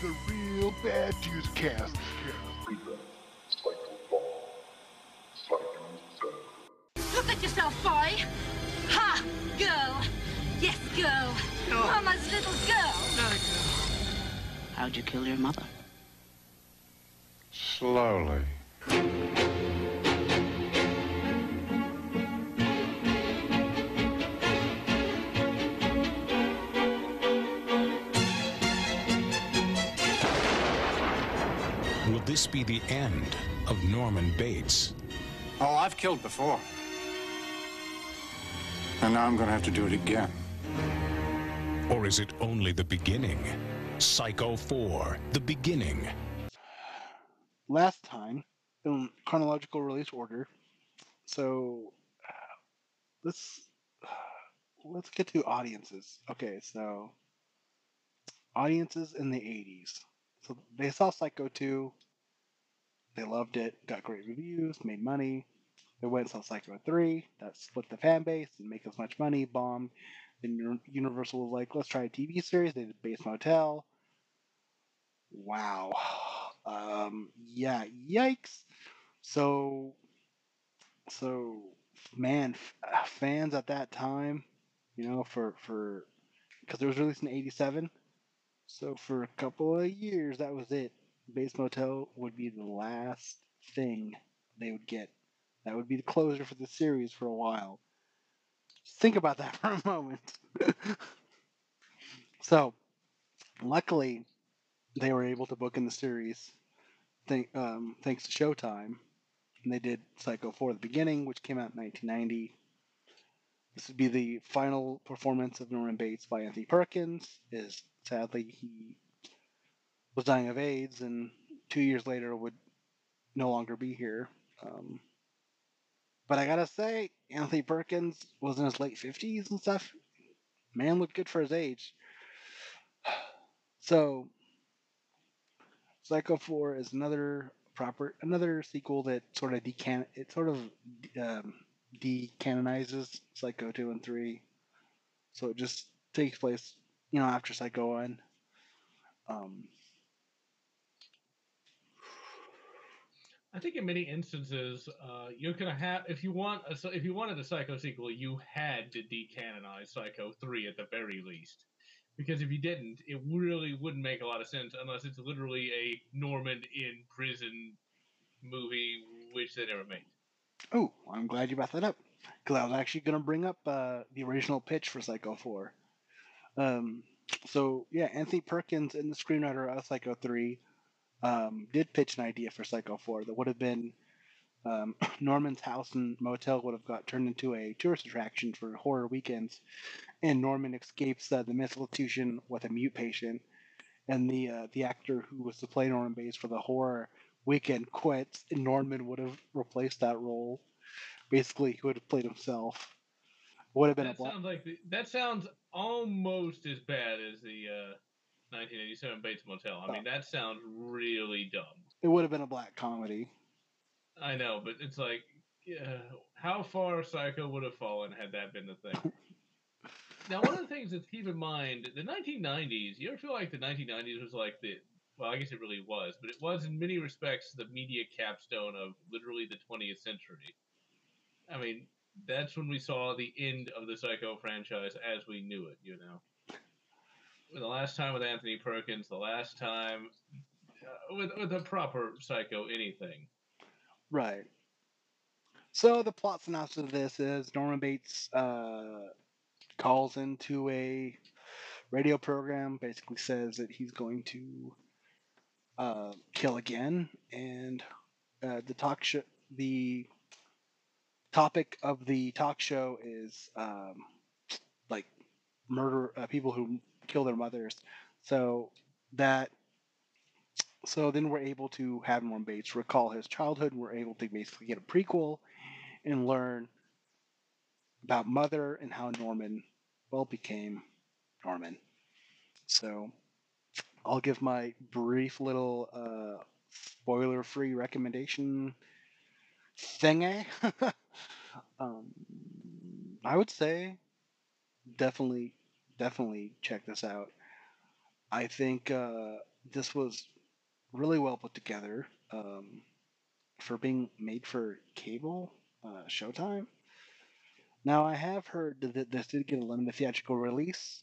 the real bad Jews cast. Look at yourself, boy. Ha! Girl. Yes, girl. Mama's little girl. How'd you kill your mother? Slowly. This be the end of Norman Bates? Oh, I've killed before. And now I'm going to have to do it again. Or is it only the beginning? Psycho 4, the beginning. last time in chronological release order. So uh, let's let's get to audiences. Okay, so audiences in the 80s. So they saw Psycho 2. They loved it, got great reviews, made money. They went and saw Psycho 3. That split the fan base, didn't make as much money, bombed. Then Universal was like, let's try a TV series. They did Bates Motel. Wow. Um, yeah, yikes. So, so, man, f- uh, fans at that time, you know, for, for, because it was released in 87. So for a couple of years, that was it. Bates Motel would be the last thing they would get. That would be the closure for the series for a while. Just think about that for a moment. so, luckily, they were able to book in the series thank, um, thanks to Showtime. And they did Psycho 4 the beginning, which came out in 1990. This would be the final performance of Norman Bates by Anthony Perkins. Is sadly he was dying of AIDS, and two years later would no longer be here. Um, but I gotta say, Anthony Perkins was in his late 50s and stuff. Man looked good for his age. So, Psycho 4 is another proper another sequel that sort of decan it sort of um, decanonizes Psycho 2 and 3. So it just takes place, you know, after Psycho 1. Um, I think in many instances, uh, you're gonna have if you want a, if you wanted a Psycho sequel, you had to decanonize Psycho three at the very least, because if you didn't, it really wouldn't make a lot of sense unless it's literally a Norman in prison movie, which they never made. oh, I'm glad you brought that up. Because I was actually to bring up uh, the original pitch for Psycho 4. Um, so, yeah, Anthony Perkins and the screenwriter of Psycho 3 um, did pitch an idea for Psycho 4 that would have been um, Norman's house and motel would have got turned into a tourist attraction for horror weekends, and Norman escapes uh, the mental institution with a mute patient, and the uh, the actor who was to play Norman Bates for the horror weekend quits, and Norman would have replaced that role. Basically, he would have played himself. Would have been That a black. sounds like the, that sounds almost as bad as the uh, 1987 Bates Motel. I mean, that sounds really dumb. It would have been a black comedy. I know, but it's like, yeah, how far Psycho would have fallen had that been the thing. now, one of the things to keep in mind, the 1990s, you ever feel like the 1990s was like the, well, I guess it really was, but it was in many respects the media capstone of literally the 20th century. I mean, that's when we saw the end of the Psycho franchise as we knew it, you know? The last time with Anthony Perkins, the last time uh, with, with a proper Psycho anything. Right. So the plot synopsis of this is Norman Bates uh, calls into a radio program, basically says that he's going to uh, kill again, and uh, the talk show, the topic of the talk show is um, like murder, uh, people who kill their mothers. So that so then we're able to have Norman Bates recall his childhood, and we're able to basically get a prequel and learn about Mother and how Norman, well, became Norman. So I'll give my brief little uh, spoiler-free recommendation thingy. um, I would say definitely, definitely check this out. I think uh, this was really well put together um, for being made for cable uh, Showtime. Now I have heard that this did get a limited theatrical release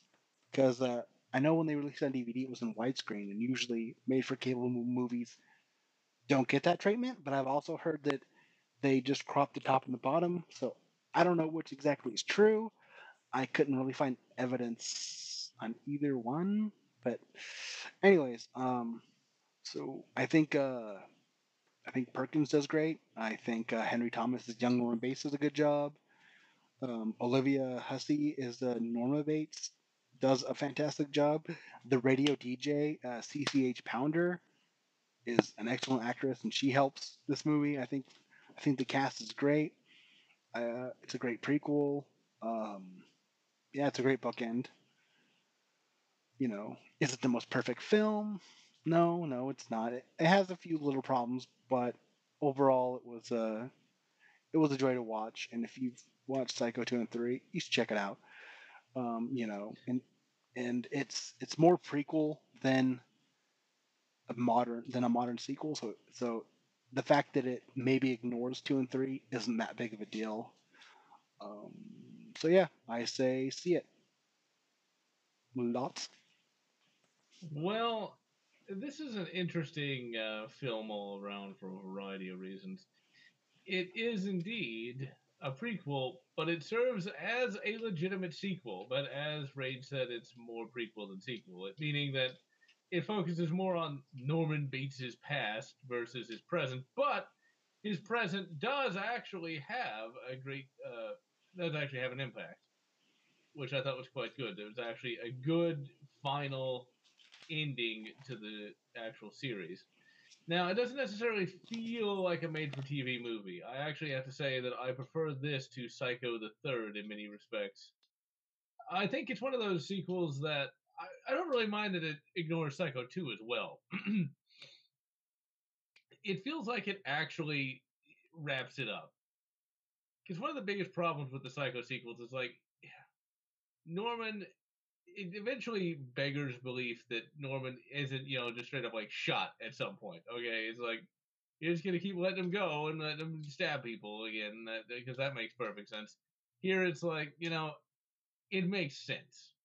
because uh, I know when they released on DVD it was in widescreen, and usually made for cable movies don't get that treatment. But I've also heard that they just crop the top and the bottom, so I don't know which exactly is true. I couldn't really find evidence on either one, but anyways, um, so I think uh, I think Perkins does great. I think uh, Henry Thomas's young Norman Bates does a good job. Um, Olivia Hussey is uh, Norma Bates does a fantastic job. The radio DJ uh, CCH Pounder is an excellent actress, and she helps this movie. I think I think the cast is great. Uh, it's a great prequel. Um, yeah, it's a great bookend. You know, is it the most perfect film? No, no, it's not. It, it has a few little problems, but overall, it was a it was a joy to watch. And if you've watched Psycho two and three, you should check it out. Um, you know, and and it's it's more prequel than a modern than a modern sequel. So so the fact that it maybe ignores two and three isn't that big of a deal. Um, so yeah, I say see it. Lots. Well, this is an interesting uh, film all around for a variety of reasons. It is indeed a prequel, but it serves as a legitimate sequel. But as Rage said, it's more prequel than sequel, it, meaning that it focuses more on Norman Bates's past versus his present. But his present does actually have a great, uh, does actually have an impact, which I thought was quite good. There was actually a good final ending to the actual series. Now, it doesn't necessarily feel like a made for TV movie. I actually have to say that I prefer this to Psycho the Third in many respects. I think it's one of those sequels that I, I don't really mind that it ignores Psycho 2 as well. it feels like it actually wraps it up. Because one of the biggest problems with the Psycho sequels is like, Norman it eventually beggars belief that Norman isn't, you know, just straight up like shot at some point. Okay, it's like you're just gonna keep letting him go and let him stab people again, because that, that makes perfect sense. Here, it's like you know, it makes sense.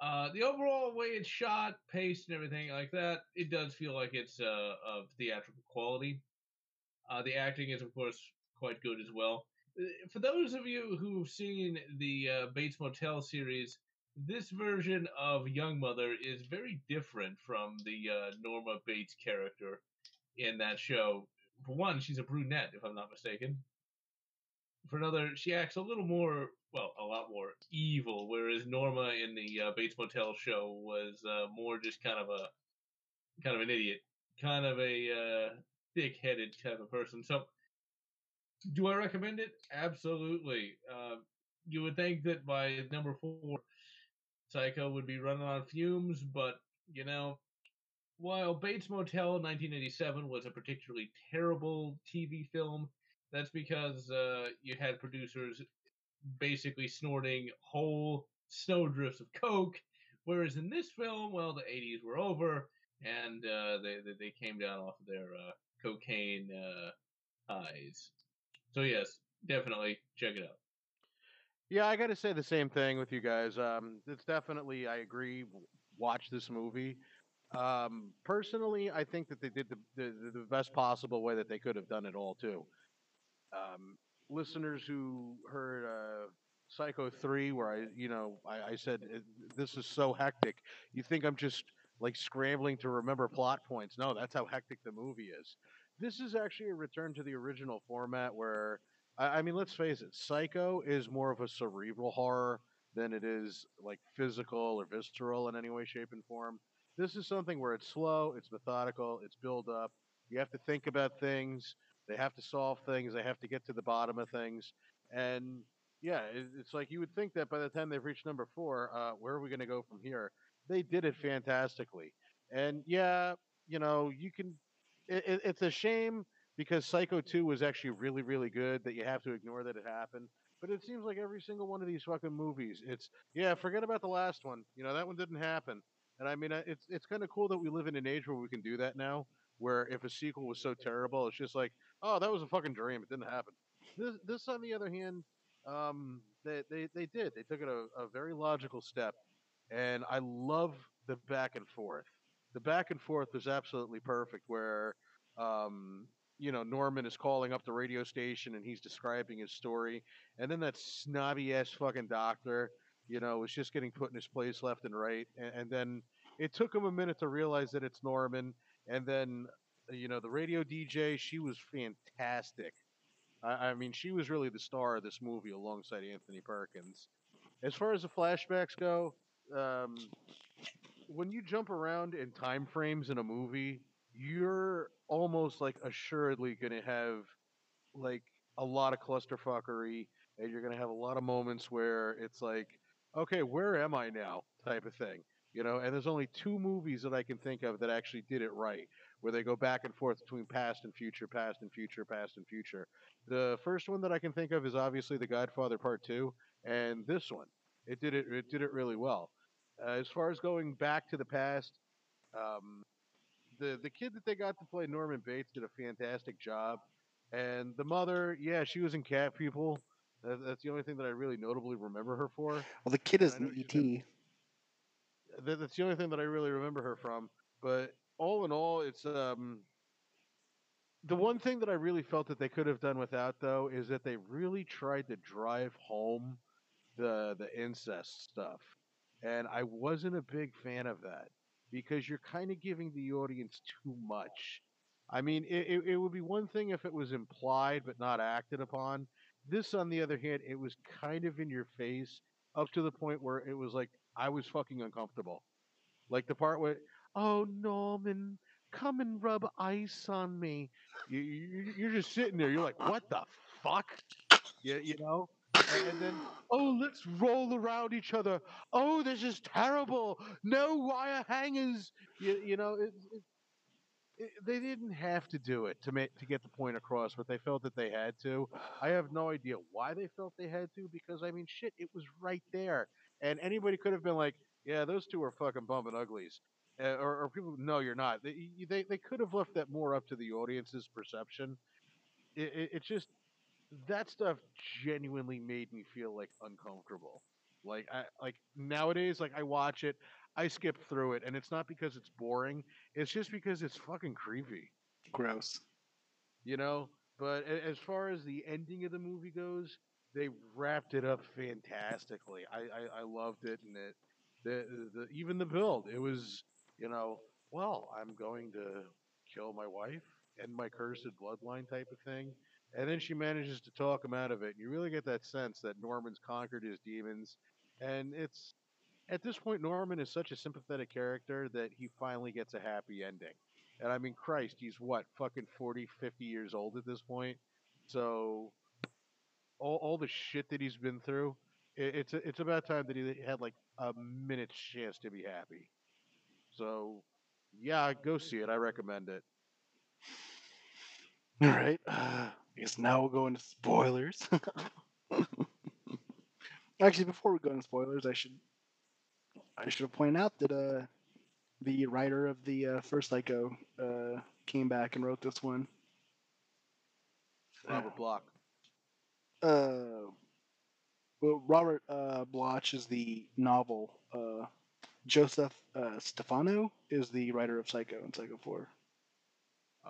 Uh, the overall way it's shot, paced, and everything like that, it does feel like it's uh, of theatrical quality. Uh, the acting is, of course, quite good as well. Uh, for those of you who've seen the uh, Bates Motel series, this version of Young Mother is very different from the uh, Norma Bates character in that show. For one, she's a brunette, if I'm not mistaken. For another, she acts a little more, well, a lot more evil, whereas Norma in the uh, Bates Motel show was uh, more just kind of a, kind of an idiot, kind of a uh, thick-headed type of person. So, do I recommend it? Absolutely. Uh, you would think that by number four, Psycho would be running on fumes, but, you know, while Bates Motel 1987 was a particularly terrible TV film, that's because uh, you had producers basically snorting whole snowdrifts of coke, whereas in this film, well, the 80s were over and uh, they, they came down off of their uh, cocaine uh, highs. So yes, definitely check it out. Yeah, I got to say the same thing with you guys. Um, it's definitely, I agree. Watch this movie. Um, personally, I think that they did the, the the best possible way that they could have done it all too. Um, listeners who heard uh, Psycho three, where I, you know, I, I said this is so hectic. You think I'm just like scrambling to remember plot points? No, that's how hectic the movie is. This is actually a return to the original format where I, I mean, let's face it, Psycho is more of a cerebral horror than it is like physical or visceral in any way, shape, and form. This is something where it's slow, it's methodical, it's build up. You have to think about things. They have to solve things. They have to get to the bottom of things. And yeah, it's like you would think that by the time they've reached number four, uh, where are we going to go from here? They did it fantastically. And yeah, you know, you can. It, it, it's a shame because Psycho 2 was actually really, really good that you have to ignore that it happened. But it seems like every single one of these fucking movies, it's, yeah, forget about the last one. You know, that one didn't happen. And I mean, uh, it's it's kind of cool that we live in an age where we can do that now. Where if a sequel was so terrible, it's just like, oh, that was a fucking dream. It didn't happen. This, this on the other hand, um, they, they they did. They took it a, a very logical step, and I love the back and forth. The back and forth was absolutely perfect. Where um, you know, Norman is calling up the radio station and he's describing his story, and then that snobby ass fucking doctor, you know, was just getting put in his place left and right, and, and then it took him a minute to realize that it's Norman, and then you know the radio DJ, she was fantastic. I, I mean, she was really the star of this movie alongside Anthony Perkins. As far as the flashbacks go, um, when you jump around in time frames in a movie, you're almost like assuredly going to have like a lot of clusterfuckery and you're going to have a lot of moments where it's like okay where am i now? type of thing you know? And there's only two movies that i can think of that actually did it right where they go back and forth between past and future past and future past and future. The first one that i can think of is obviously the godfather part 2 and this one. It did it it did it really well uh, as far as going back to the past um, the the kid that they got to play Norman Bates did a fantastic job, and the mother, yeah, she was in Cat People. That, that's the only thing that I really notably remember her for. Well, the kid is an ET. That, that's the only thing that I really remember her from. But all in all, it's um. The one thing that I really felt that they could have done without, though, is that they really tried to drive home the the incest stuff, and I wasn't a big fan of that because you're kind of giving the audience too much. I mean, it, it, it would be one thing if it was implied but not acted upon. This, on the other hand, it was kind of in your face up to the point where it was like I was fucking uncomfortable. Like the part where, oh Norman, come and rub ice on me. You, you you're just sitting there. You're like, what the fuck? You, you know. And, then, oh, let's roll around each other. Oh, this is terrible. No wire hangers. You, you know, it, it, it, they didn't have to do it to make to get the point across, but they felt that they had to. I have no idea why they felt they had to, because I mean, shit, it was right there, and anybody could have been like, "Yeah, those two are fucking bumping uglies," uh, or, or people, "No, you're not." They, they they could have left that more up to the audience's perception. It, it, it just that stuff genuinely made me feel like uncomfortable. Like I like nowadays, like I watch it, I skip through it, and it's not because it's boring. It's just because it's fucking creepy Gross. you know. But as far as the ending of the movie goes, they wrapped it up fantastically. I I, I loved it, and it the, the even the build. It was you know, well, I'm going to kill my wife and my cursed bloodline type of thing. And then she manages to talk him out of it. And You really get that sense that Norman's conquered his demons, and it's at this point Norman is such a sympathetic character that he finally gets a happy ending. And I mean, Christ, he's what, fucking 40, 50 years old at this point. So, all, all the shit that he's been through, it, it's it's about time that he had like a minute's chance to be happy. So, yeah, go see it. I recommend it. All right. Uh, I guess now we'll go into spoilers. Actually, before we go into spoilers, I should I should point out that uh, the writer of the uh, first Psycho uh, came back and wrote this one. Robert Bloch. Uh, well, Robert uh, Bloch is the novel. Uh, Joseph uh, Stefano is the writer of Psycho and Psycho 4.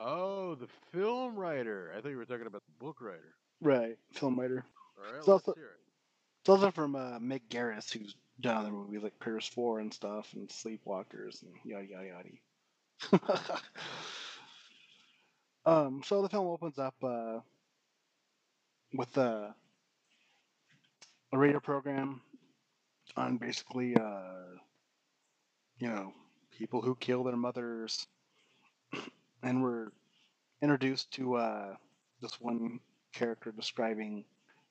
Oh, the film writer. I thought you were talking about the book writer. Right, film writer. All right, It's let's also- hear it. It's also from uh, Mick Garris, who's done other movies like Pierce 4 and stuff, and Sleepwalkers, and yada yada yada. um, so the film opens up uh, with uh, a radio program on basically, uh, you know, people who kill their mothers, and we're introduced to uh, this one character describing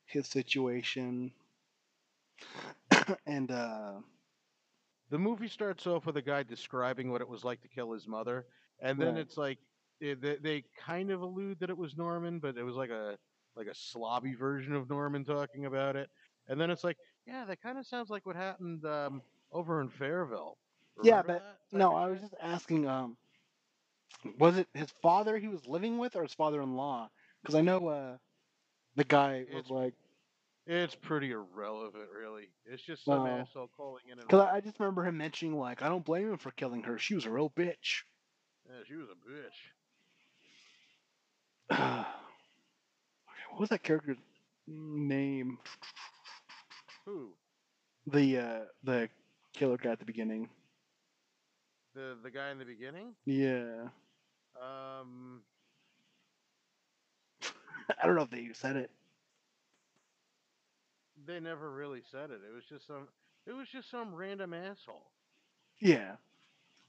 his situation and uh The movie starts off with a guy describing what it was like to kill his mother, and then Right. it's like it, they, they kind of allude that it was Norman, but it was like a like a slobby version of Norman talking about it. And then it's like, yeah, that kind of sounds like what happened um, over in Fairvale, Yeah, but no, I was just asking. Um, was it his father he was living with, or his father-in-law? Because I know uh, the guy was It's- like, It's pretty irrelevant, really. It's just some Well, asshole calling in because I, I just remember him mentioning like, I don't blame him for killing her. She was a real bitch. Yeah, she was a bitch. okay, what was that character's name? Who? The uh, the killer guy at the beginning. The the guy in the beginning? Yeah, Um, I don't know if they said it. they never really said it. It was just some. It was just some random asshole. Yeah,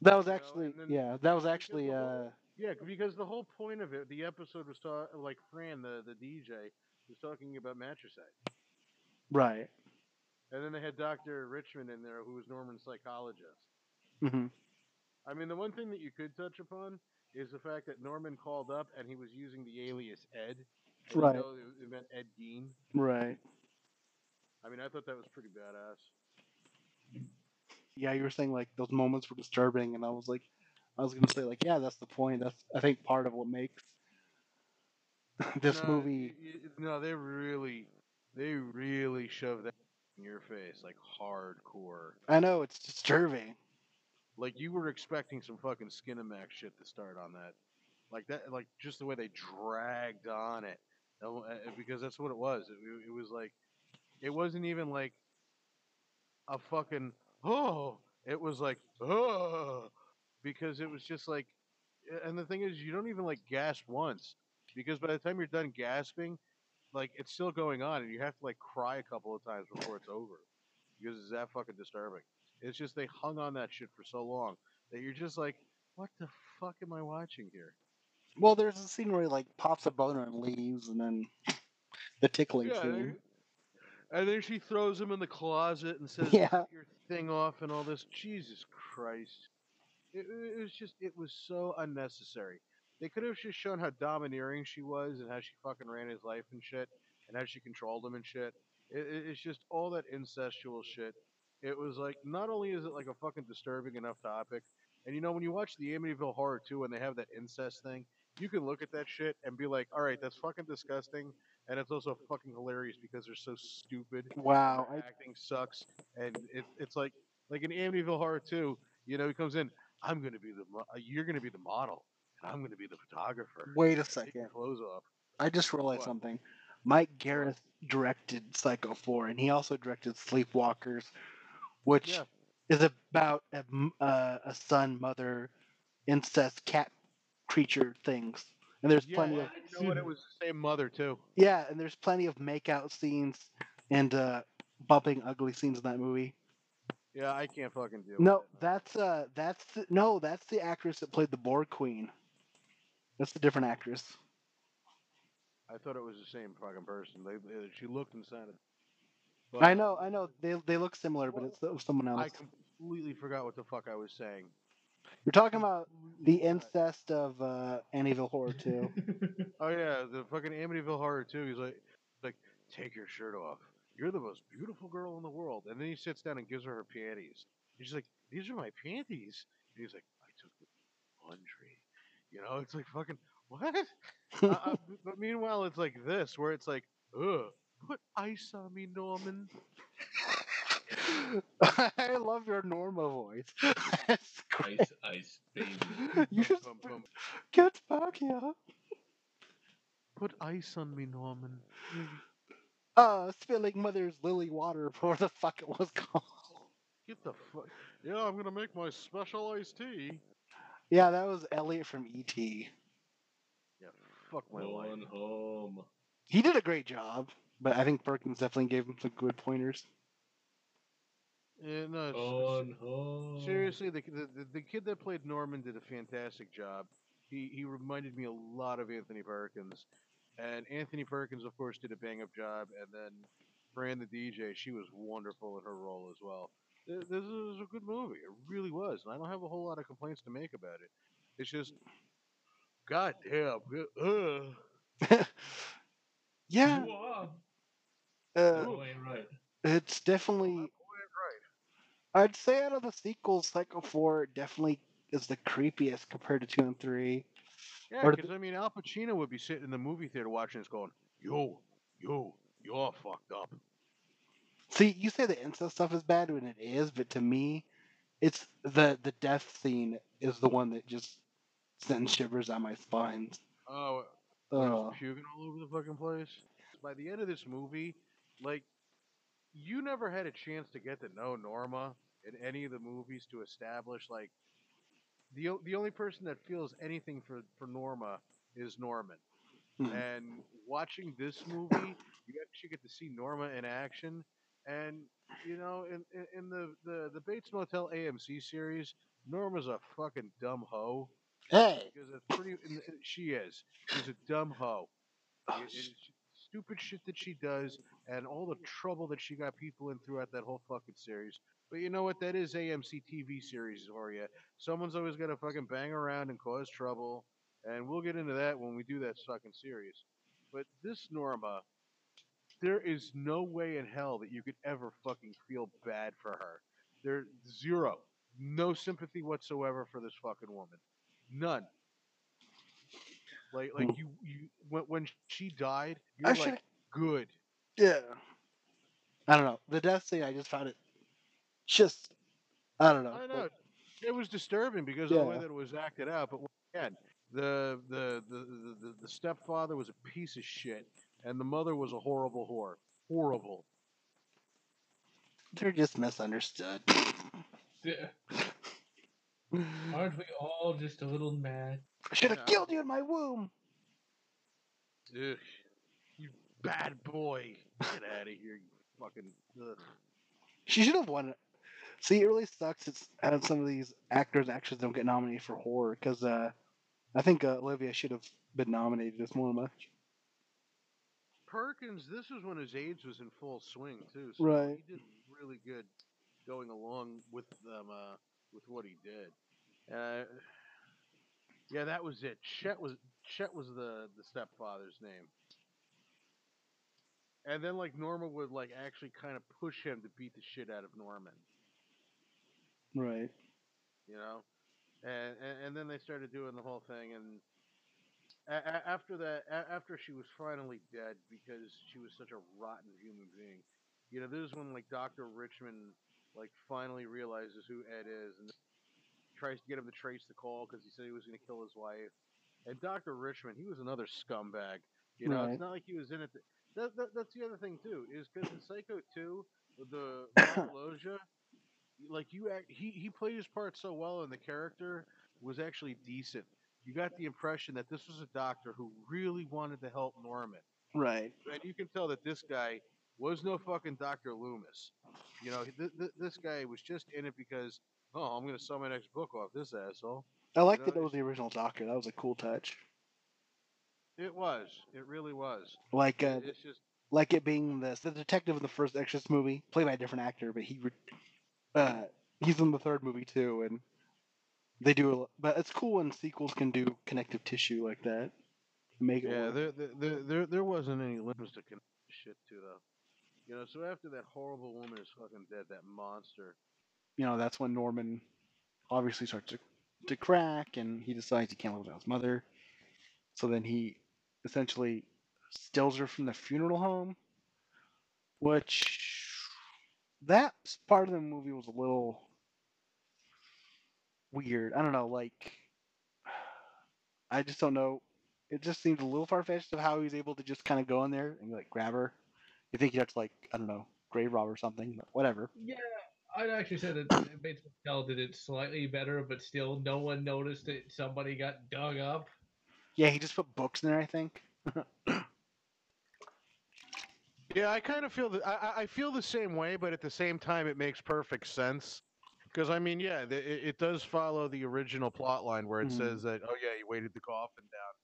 that was You know, actually then- yeah, that was actually uh, Yeah, because the whole point of it, the episode was ta- like Fran, the the DJ, was talking about matricide, right. and then they had Doctor Richmond in there, who was Norman's psychologist. hmm I mean, the one thing that you could touch upon is the fact that Norman called up and he was using the alias Ed, Right. it, it meant Ed Gein. Right. I mean, I thought that was pretty badass. yeah, you were saying like those moments were disturbing, and I was like, I was gonna say like, yeah, that's the point. That's I think part of what makes this No, movie. y- no, they really, they really shove that in your face like hardcore. I know it's disturbing. Like you were expecting some fucking Skinamax shit to start on that, like that, like just the way they dragged on it, Uh, uh, because that's what it was. It, it was like, it wasn't even like a fucking oh. It was like oh, because it was just like, and the thing is, you don't even like gasp once, because by the time you're done gasping, like it's still going on, and you have to like cry a couple of times before it's over, because it's that fucking disturbing. It's just they hung on that shit for so long that you're just like, what the fuck am I watching here? Well, there's a scene where he like pops a boner and leaves, and then the tickling Yeah, scene. and then she throws him in the closet and says, Yeah. "Cut your thing off," and all this. Jesus Christ! It, it was just, it was so unnecessary. They could have just shown how domineering she was and how she fucking ran his life and shit, and how she controlled him and shit. It, it, it's just all that incestual shit. It was like, not only is it like a fucking disturbing enough topic, and you know when you watch the Amityville Horror 2 and they have that incest thing, you can look at that shit and be like, all right, that's fucking disgusting, and it's also fucking hilarious because they're so stupid. Wow, Their I, acting sucks, and it, it's like like in Amityville Horror 2, you know, he comes in, I'm gonna be the, you're gonna be the model, and I'm gonna be the photographer. wait a second. clothes off. I just realized What? something. Mick Garris directed Psycho 4, and he also directed Sleepwalkers, which Yeah. is about a, uh, a son, mother, incest, cat creature things. And there's Yeah, plenty of you know what? It was the same mother too. yeah, and there's plenty of makeout scenes and uh, bumping ugly scenes in that movie. Yeah, I can't fucking do No, it. that's uh, that's the, no, that's the actress that played the Borg Queen. That's a different actress. I thought it was the same fucking person. They, they she looked and sounded. I know, I know. They they look similar, but it's someone else. I completely forgot what the fuck I was saying. You're talking about the incest of uh, Amityville Horror 2. Oh yeah, the fucking Amityville Horror too. He's like, like, take your shirt off. You're the most beautiful girl in the world. And then he sits down and gives her her panties. And she's like, these are my panties. And he's like, I took the laundry. You know, it's like fucking what? uh, uh, but meanwhile, it's like this, where it's like, ugh, put ice on me, Norman. I love your Norma voice. ice, ice, baby. you just Bum, bum, bum. get back here. Put ice on me, Norman. Uh, spilling mother's lily water, or the fuck it was called. Get the fuck. Yeah, I'm gonna make my special iced tea. Yeah, that was Elliot from ET. Yeah, fuck my life. Going home. He did a great job, but I think Perkins definitely gave him some good pointers. Yeah, no, it's- it's- home. Seriously, the, the the- the kid that played Norman did a fantastic job. He he reminded me a lot of Anthony Perkins, and Anthony Perkins, of course, did a bang up job. And then Fran the DJ, she was wonderful in her role as well. This is a good movie. It really was, and I don't have a whole lot of complaints to make about it. It's just, goddamn, good- ugh. yeah, Wow. Uh, right. it's definitely Right. I'd say out of the sequels, Psycho 4 definitely is the creepiest compared to 2 and 3. Yeah, Or because I mean, Al Pacino would be sitting in the movie theater watching this, going, "Yo, yo, you're fucked up." See, you say the incest stuff is bad when it is, but to me, it's the the death scene is the one that just sends shivers down my spines. Oh, when he's Ugh. puking all over the fucking place. By the end of this movie, like, you never had a chance to get to know Norma in any of the movies to establish like the the only person that feels anything for for Norma is Norman. Mhm. And watching this movie, you actually get to see Norma in action. And you know, in in, the, the the Bates Motel AMC series, Norma's a fucking dumb hoe Hey, because it's pretty. She is. She's a dumb hoe. Oh, it's stupid shit that she does, and all the trouble that she got people in throughout that whole fucking series. But you know what? That is AMC TV series for you. Someone's always got to fucking bang around and cause trouble, and we'll get into that when we do that fucking series. But this Norma, there is no way in hell that you could ever fucking feel bad for her. There's zero, no sympathy whatsoever for this fucking woman, none. Like, like Hmm. you, you when, when she died, you're should. like, good. yeah. I don't know. The death scene, I just found it just. I don't know. I know it was disturbing because of the way that it was acted out. But again, the the, the the the the stepfather was a piece of shit, and the mother was a horrible whore. Horrible. They're just misunderstood. Yeah. Aren't we all just a little mad? I should have killed you in my womb. Ugh, you bad boy. Get out of here, you fucking. Ugh. She should have won it. See, it really sucks. It's how some of these actors and actors don't get nominated for horror because uh, I think uh, Olivia should have been nominated as Norma. Perkins, this was when his AIDS was in full swing too. So Right. He did really good going along with them, uh, with what he did. Uh, yeah, that was it. Chet was Chet was the the stepfather's name. And then like Norma would like actually kind of push him to beat the shit out of Norman, Right. you know. And and, and then they started doing the whole thing and a- a- after that, a- after she was finally dead because she was such a rotten human being, you know, this is when like Doctor Richmond like finally realizes who Ed is and tries to get him to trace the call because he said he was going to kill his wife. And Doctor Richmond, he was another scumbag. You know, Right. it's not like he was in it. th- that, that, that's the other thing too, is because in Psycho Two, the Mark Loggia, like you, act, he he played his part so well, and the character was actually decent you got the impression that this was a doctor who really wanted to help Norman. Right. And you can tell that this guy was no fucking Dr. Loomis. You know, th- th- this guy was just in it because, oh, I'm going to sell my next book off this asshole. I like that it was the original Doctor. That was a cool touch. It was. It really was. Like uh, It- it's just, like it being this the detective in the first Exorcist movie, played by a different actor, but he uh he's in the third movie too, and they do. A, but it's cool when sequels can do connective tissue like that. Make it yeah, work. there, there, there, there, there wasn't any limits to connect shit to, though. You know, so after that horrible woman is fucking dead, that monster, you know that's when Norman obviously starts to to crack, and he decides he can't live without his mother. So then he essentially steals her from the funeral home, which that part of the movie was a little weird. I don't know, like I just don't know. It just seems a little far fetched of how he was able to just kind of go in there and like grab her. You think you have to like I don't know grave rob or something, but whatever. Yeah, I'd actually say that Bates Motel did it slightly better, but still, no one noticed that somebody got dug up. Yeah, he just put books in there. I think. Yeah, I kind of feel that. I, I- I feel the same way, but at the same time, it makes perfect sense. Because I mean, yeah, the, it, it does follow the original plot line where it Mhm. says that, oh yeah, he weighted the coffin down,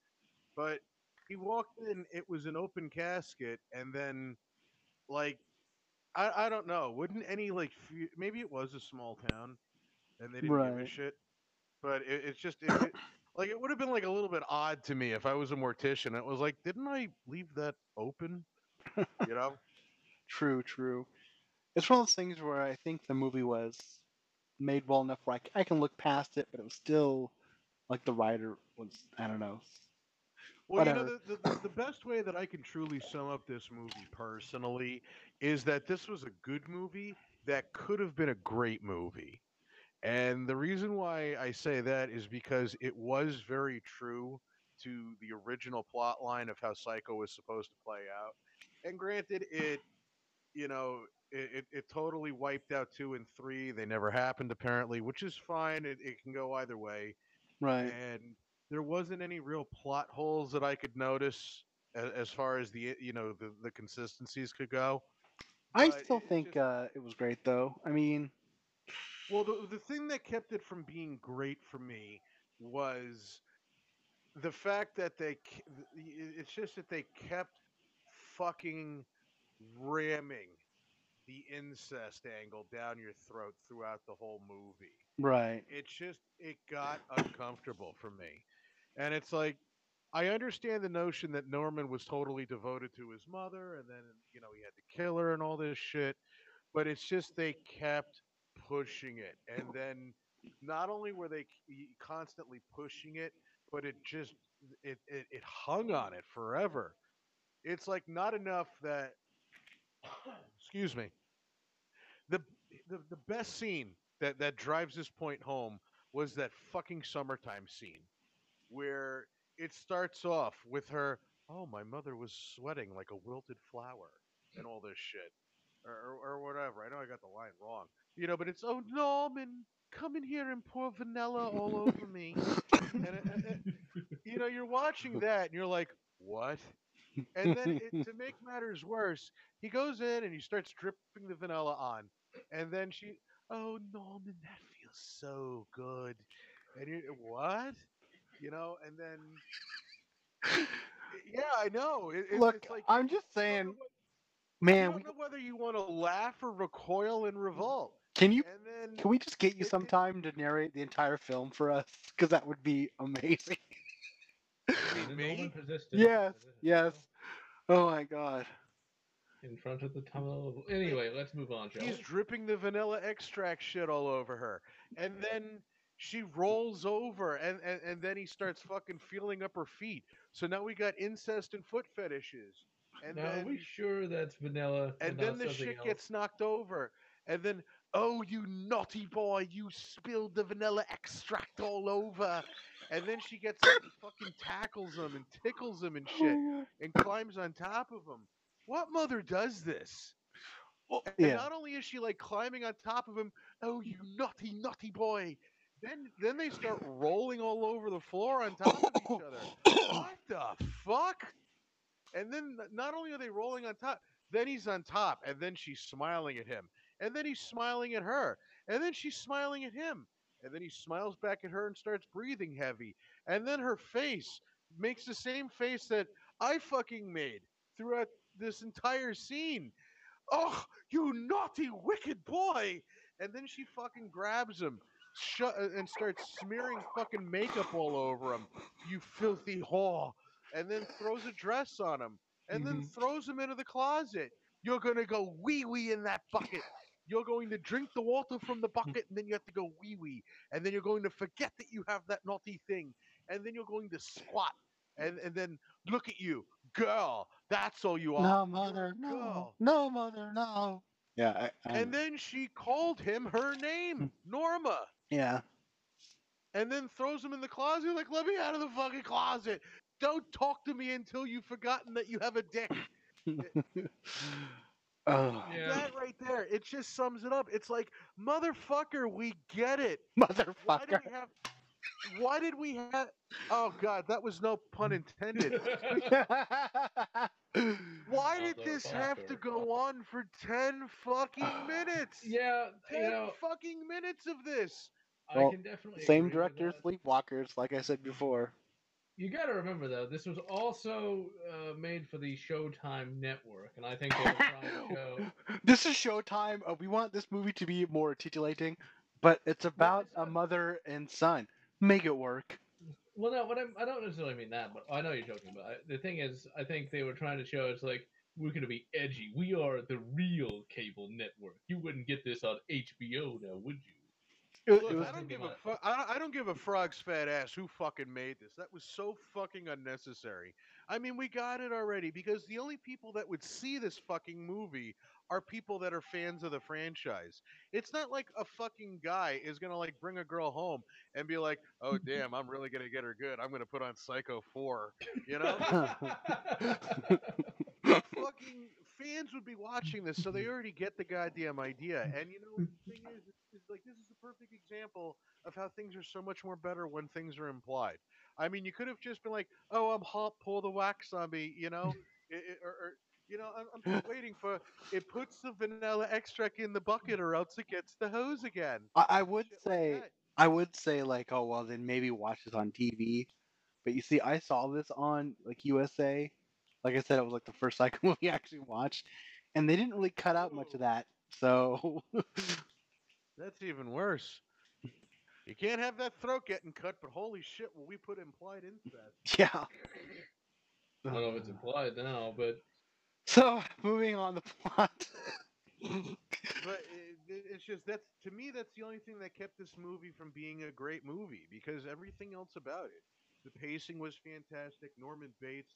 but he walked in, it was an open casket, and then, like, I I don't know, wouldn't any like few, maybe it was a small town, and they didn't give a Right. shit, but it, it's just it, it, like it would have been like a little bit odd to me if I was a mortician. It was like, didn't I leave that open? You know. True, true. it's one of those things where I think the movie was made well enough where I, c- I can look past it, but it was still like the writer was I don't know. Well, you know, the, the, the- best way that I can truly sum up this movie personally is that this was a good movie that could have been a great movie. And the reason why I say that is because it was very true to the original plot line of how Psycho was supposed to play out. And granted, it, you know, it, it, it totally wiped out two and three. They never happened, apparently, which is fine. It, it can go either way Right. and there wasn't any real plot holes that I could notice as, as far as the you know the, the consistencies could go. I but still think just- uh, it was great though. I mean, Well, the the thing that kept it from being great for me was the fact that they it's just that they kept fucking ramming the incest angle down your throat throughout the whole movie. right. it just it got uncomfortable for me and it's like i understand the notion that norman was totally devoted to his mother and then you know he had to kill her and all this shit but it's just they kept pushing it. And then not only were they constantly pushing it but it just it, it, it hung on it forever. It's like not enough that excuse me the, the the best scene that that drives this point home was that fucking summertime scene where it starts off with her oh my mother was sweating like a wilted flower and all this shit or, or, or whatever. I know i got the line wrong. You know but it's oh norman come in here and pour vanilla all over me. And it- it- you know you're watching that and you're like what? And then it, to make matters worse he goes in and he starts dripping the vanilla on. And then she oh norman that feels so good. And you what you know and then yeah i know it, it- Look, it's like I'm just saying, know man. you We, don't know whether you want to laugh or recoil and revolt can you? and then Can we just get you it- it- some time to narrate the entire film for us? Because that would be amazing. The me? Persisted- Yes, yes. Oh my god. In front of the tunnel. Anyway, let's move on, shall He's we? dripping the vanilla extract shit all over her. And then she rolls over and, and, and then he starts fucking feeling up her feet. So now we got incest and foot fetishes. And Now, are we sure that's vanilla? and not then the shit else? gets knocked over. And then, oh you naughty boy, you spilled the vanilla extract all over. And then she gets up and fucking tackles him and tickles him and oh shit and climbs on top of him. What mother does this? And Yeah. not only is she like climbing on top of him, oh you naughty, naughty boy. Then then they start rolling all over the floor on top of each other. What the fuck? And then not only are they rolling on top, then he's on top, and then she's smiling at him. And then he's smiling at her. And then she's smiling at him. And then he smiles back at her and starts breathing heavy. And then her face makes the same face that I fucking made throughout this entire scene. Oh, you naughty, wicked boy! And then she fucking grabs him shut, uh, and starts smearing fucking makeup all over him. You filthy whore! And then throws a dress on him. And then mm-hmm. throws him into the closet. You're gonna go wee wee in that bucket. You're going to drink the water from the bucket, and then you have to go wee wee. And then you're going to forget that you have that naughty thing. And then you're going to squat. And and then look at you, girl. That's all you are. No, mother, no. girl. No, mother, no. Yeah, I, I, And then she called him her name, hmm. Norma. Yeah. And then throws him in the closet, like, let me out of the fucking closet. Don't talk to me until you've forgotten that you have a dick. oh, Yeah. That right there, it just sums it up. It's like, motherfucker, we get it. Why did motherfucker. we have why did we have oh god, that was no pun intended. Why did this have to go on for 10 fucking minutes? yeah, you 10 know, fucking minutes of this. I Well, can definitely Same director. Sleepwalkers, like I said before. You got to remember though, this was also uh, made for the Showtime network, and I think they were trying to show. This is Showtime. Uh, we want this movie to be more titillating, but it's about it's a mother and son. Make it work. Well, no, what I'm, I don't necessarily mean that, but I know you're joking. But I, the thing is, I think they were trying to show it's like We're gonna be edgy. We are the real cable network. You wouldn't get this on HBO now, would you? Look, I don't give a about- fu- I don't, I don't give a frog's fat ass who fucking made this. That was so fucking unnecessary. I mean, we got it already because the only people that would see this fucking movie are people that are fans of the franchise. It's not like a fucking guy is gonna like bring a girl home and be like, "Oh damn, I'm really gonna get her good. I'm gonna put on Psycho 4." You know? fucking fans would be watching this, so they already get the goddamn idea. And you know, the thing is, like this is a perfect example of how things are so much more better when things are implied. I mean, you could have just been like, "Oh, I'm hot, pull the wax on me," you know, it, it- or, or you know, I'm, I'm waiting for it puts the vanilla extract in the bucket, or else it gets the hose again. I, I would Shit say that. I would say like, oh well, then maybe watch this on TV. But you see, I saw this on like USA. Like I said, it was like the first Psycho movie I actually watched, and they didn't really cut out much of that. So That's even worse. You can't have that throat getting cut, but holy shit, will we put implied into that? yeah. I don't know if it's implied now, but So moving on the plot. but it, it- it's just that's to me that's the only thing that kept this movie from being a great movie because everything else about it the pacing was fantastic norman bates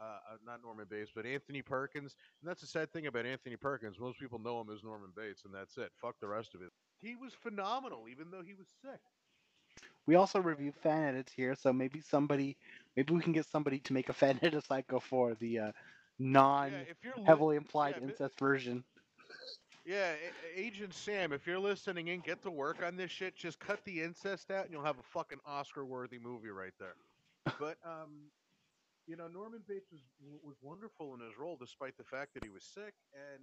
uh, uh, not norman bates but anthony perkins and that's the sad thing about anthony perkins most people know him as norman bates and that's it fuck the rest of it he was phenomenal even though he was sick. We also review fan edits here, so maybe somebody, maybe we can get somebody to make a fan edit of Psycho 4, the uh, non yeah, heavily implied yeah, but- incest version. yeah agent sam if you're listening in get to work on this shit. Just cut the incest out and you'll have a fucking oscar worthy movie right there. But um you know norman bates was was wonderful in his role despite the fact that he was sick. And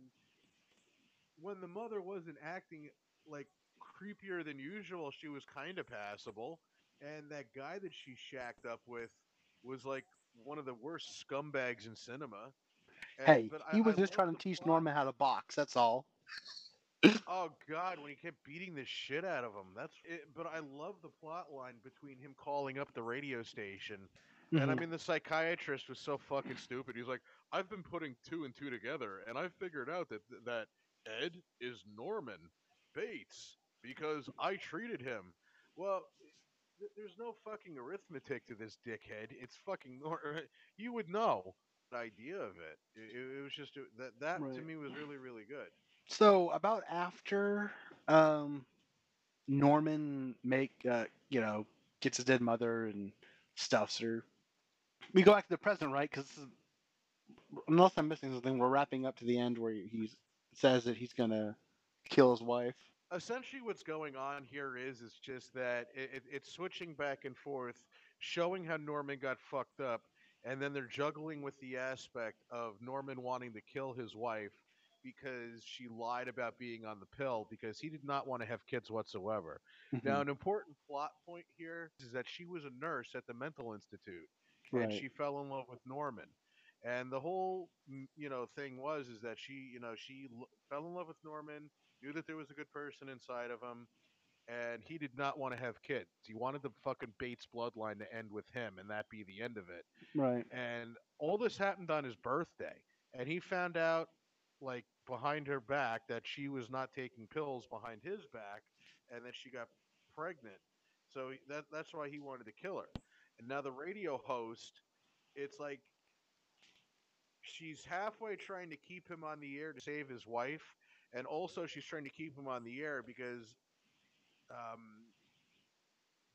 when the mother wasn't acting like creepier than usual she was kind of passable and that guy that she shacked up with was like one of the worst scumbags in cinema And- Hey, he I- was I just trying to teach plot. Norman how to box. That's all. Oh God, when he kept beating the shit out of him. That's it, but I love the plot line between him calling up the radio station. And I Mhm. mean the psychiatrist was so fucking stupid. He's like, "I've been putting two and two together and I figured out that that Ed is Norman Bates because I treated him." Well, th- there's no fucking arithmetic to this dickhead. It's fucking nor- you would know the idea of it. It, it- was just that that to me was really really good. So about after um, Norman make uh, you know gets his dead mother and stuffs her, we go back to the present, right? Because unless I'm missing something, we're wrapping up to the end where he says that he's gonna kill his wife. essentially what's going on here is is just that it, it, it's switching back and forth showing how norman got fucked up and then they're juggling with the aspect of norman wanting to kill his wife because she lied about being on the pill because he did not want to have kids whatsoever now Mhm. an important plot point here is that she was a nurse at the mental institute right. and she fell in love with Norman. And the whole, you know, thing was is that she, you know, she l- fell in love with Norman, knew that there was a good person inside of him, and he did not want to have kids. He wanted the fucking Bates bloodline to end with him, and that be the end of it. right. And all this happened on his birthday, and he found out, like behind her back, that she was not taking pills behind his back, and that she got pregnant. So that that's why he wanted to kill her. And now the radio host, it's like she's halfway trying to keep him on the air to save his wife, and also she's trying to keep him on the air because um,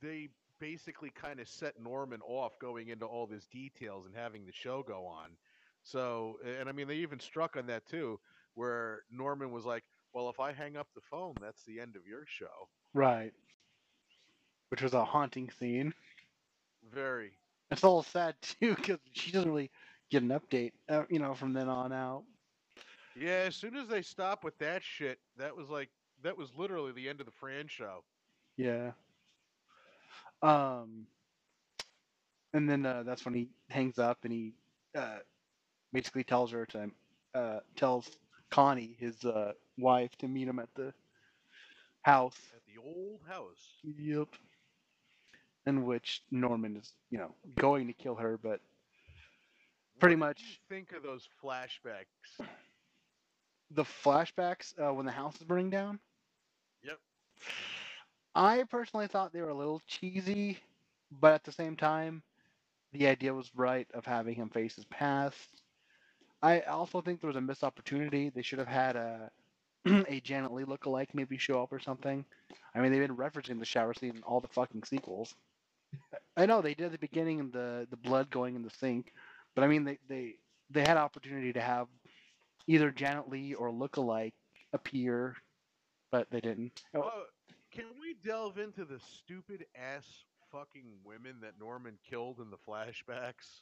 they basically kind of set Norman off going into all these details and having the show go on. So, and I mean, they even struck on that too, where Norman was like, "Well, if I hang up the phone, that's the end of your show." Right. Which was a haunting scene. Very. It's all sad too because she doesn't really get an update, uh, you know, from then on out. Yeah, as soon as they stopped with that shit, that was like that was literally the end of the Fran show. Yeah. Um. And then uh, that's when he hangs up and he uh, basically tells her to uh, tells Connie, his uh, wife, to meet him at the house. At the old house. Yep. In which Norman is, you know, going to kill her, but Pretty what much. you think of those flashbacks? The flashbacks uh, when the house is burning down. Yep. I personally thought they were a little cheesy, but at the same time, the idea was right of having him face his past. I also think there was a missed opportunity. They should have had a a Janet Leigh lookalike maybe show up or something. I mean, they've been referencing the shower scene in all the fucking sequels. I know they did at the beginning and the the blood going in the sink, but I mean they they they had opportunity to have either Janet Leigh or look-alike appear, but they didn't. Oh, can we delve into the stupid ass fucking women that Norman killed in the flashbacks?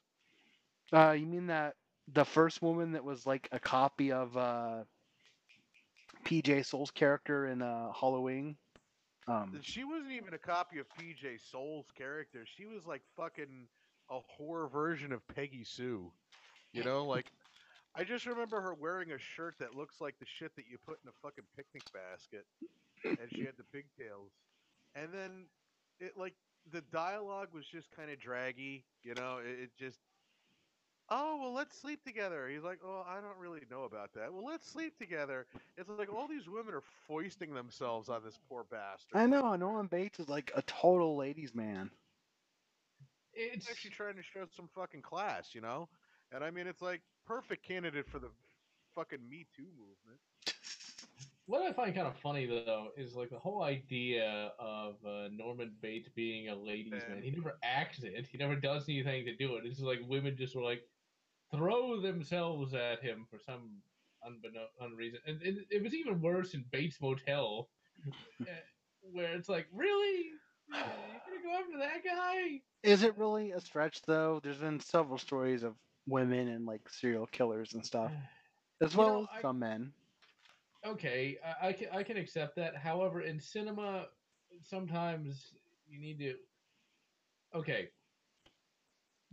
Uh, you mean that the first woman that was like a copy of uh, PJ Soles' character in uh, Halloween? Um, She wasn't even a copy of PJ Soles' character. She was like fucking a horror version of Peggy Sue. You know, like I just remember her wearing a shirt that looks like the shit that you put in a fucking picnic basket, and she had the pigtails. And then it like the dialogue was just kind of draggy. You know, it, it just. Oh well, let's sleep together. He's like, oh, I don't really know about that. Well, let's sleep together. It's like all these women are foisting themselves on this poor bastard. I know Norman Bates is like a total ladies' man. It's He's actually trying to show some fucking class, you know? And I mean, it's like perfect candidate for the fucking Me Too movement. what I find kind of funny though is like the whole idea of uh, Norman Bates being a ladies' man. He never acts it. He never does anything to do it. It's just like women just were like throw themselves at him for some unbeknown unreason. And, and it was even worse in Bates Motel, eh, where it's like, really, you're gonna go after that guy? Is it really a stretch though? There's been several stories of women and like serial killers and stuff, as You well know, as I- some men. okay, I, I can I can accept that. However, in cinema, sometimes you need to. Okay.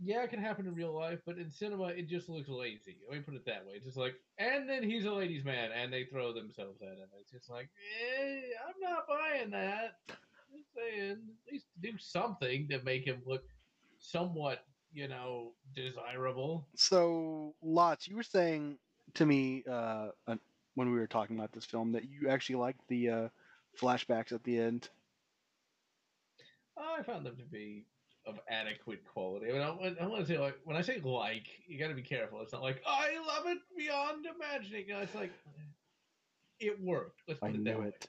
Yeah, it can happen in real life, but in cinema, it just looks lazy. Let me put it that way. It's just like, and then he's a ladies' man, and they throw themselves at him. It's just like, eh, I'm not buying that. Just saying, at least do something to make him look somewhat, you know, desirable. So, lots. You were saying to me uh, uh, when we were talking about this film that you actually liked the uh, flashbacks at the end. I found them to be of adequate quality. I mean, I, I want to say like when I say like, you got to be careful. It's not like I love it beyond imagining. You know, It's like it worked. Let's put I it that knew way. it.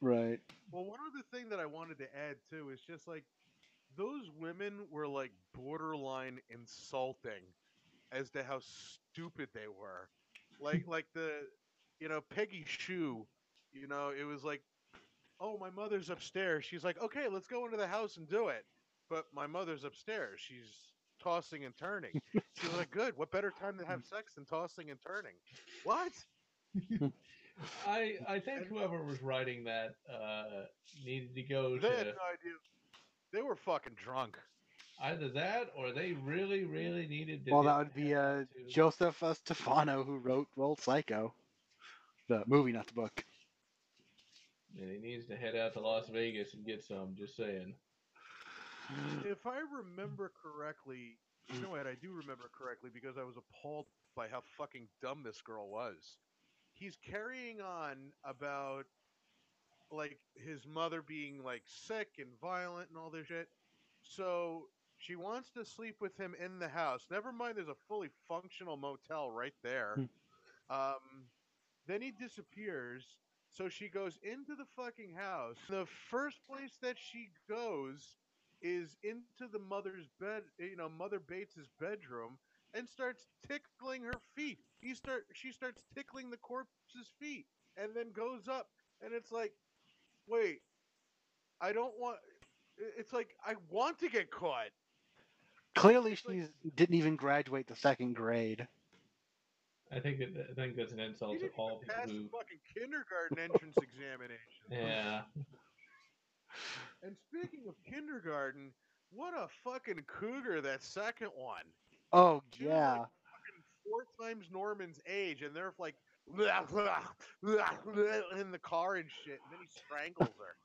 Right. Well, one other thing that I wanted to add too is just like those women were like borderline insulting as to how stupid they were. Like like the you know, Peggy Sue, you know, it was like, Oh, my mother's upstairs. She's like, Okay, let's go into the house and do it. But my mother's upstairs. She's tossing and turning. She's like, Good, what better time to have sex than tossing and turning? What? I I think whoever was writing that uh, needed to go They had to no idea. They were fucking drunk. either that or they really really needed to. Well, that would be uh, into- Joseph uh, Stefano who wrote Well Psycho, the movie, not the book. And he needs to head out to Las Vegas and get some. Just saying. If I remember correctly, you know what? I do remember correctly because I was appalled by how fucking dumb this girl was. He's carrying on about like his mother being like sick and violent and all this shit. So she wants to sleep with him in the house. Never mind, there's a fully functional motel right there. Um, then he disappears. So she goes into the fucking house. The first place that she goes is into the mother's bed, you know, Mother Bates's bedroom, and starts tickling her feet. He start, she starts tickling the corpse's feet, and then goes up, and it's like, wait, I don't want. It's like I want to get caught. Clearly, It's like- she didn't even graduate the second grade. I think that I think that's an insult to all people pass who. the fucking kindergarten entrance examination. Yeah. And speaking of kindergarten, what a fucking cougar that second one. Oh She was, yeah. like, fucking four times Norman's age, and they're like in the car and shit, and then he strangles her.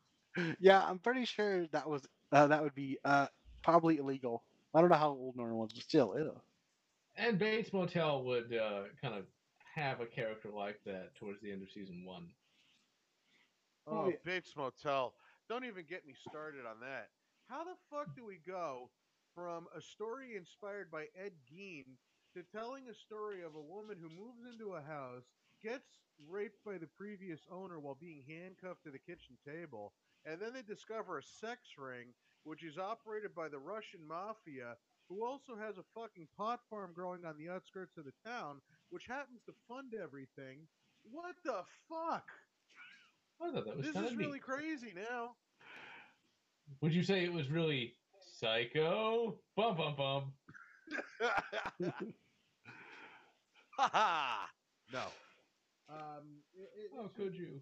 Yeah, I'm pretty sure that was uh, that would be uh, probably illegal. I don't know how old Norman was, but still, ew. And Bates Motel would uh, kind of have a character like that towards the end of season one. Oh, Oh, yeah. Bates Motel. Don't even get me started on that. How the fuck do we go from a story inspired by Ed Gein to telling a story of a woman who moves into a house, gets raped by the previous owner while being handcuffed to the kitchen table, and then they discover a sex ring which is operated by the Russian mafia, who also has a fucking pot farm growing on the outskirts of the town, which happens to fund everything. What the fuck? I thought that was This is of really crazy now. Would you say it was really psycho? Bum bum bum. ha Ha No. Um, it, it, How could you?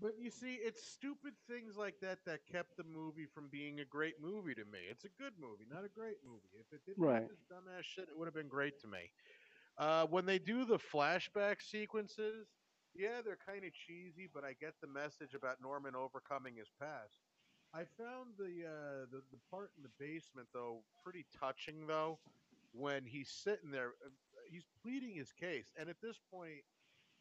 But you see, it's stupid things like that that kept the movie from being a great movie to me. It's a good movie, not a great movie. If it didn't Right. have this dumbass shit, it would have been great to me. Uh, when they do the flashback sequences, yeah, they're kind of cheesy, but I get the message about Norman overcoming his past. I found the, uh, the the part in the basement though pretty touching though, when he's sitting there, uh, he's pleading his case, and at this point,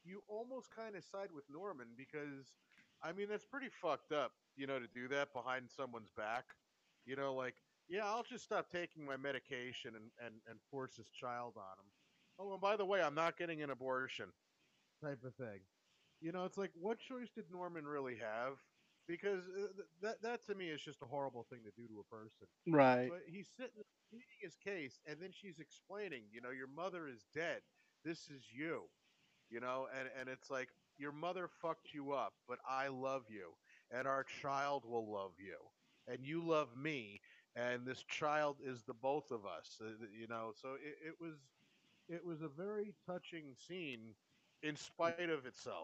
you almost kind of side with Norman because, I mean, that's pretty fucked up, you know, to do that behind someone's back. You know, like, yeah, I'll just stop taking my medication and, and, and force this child on him. Oh, and by the way, I'm not getting an abortion, type of thing. You know, it's like, what choice did Norman really have? Because uh, that that to me is just a horrible thing to do to a person. Right. But he's sitting pleading his case, and then she's explaining, you know, your mother is dead. This is you, you know, and and it's like your mother fucked you up, but I love you, and our child will love you, and you love me, and this child is the both of us, uh, you know. So it, it was it was a very touching scene, in spite of itself.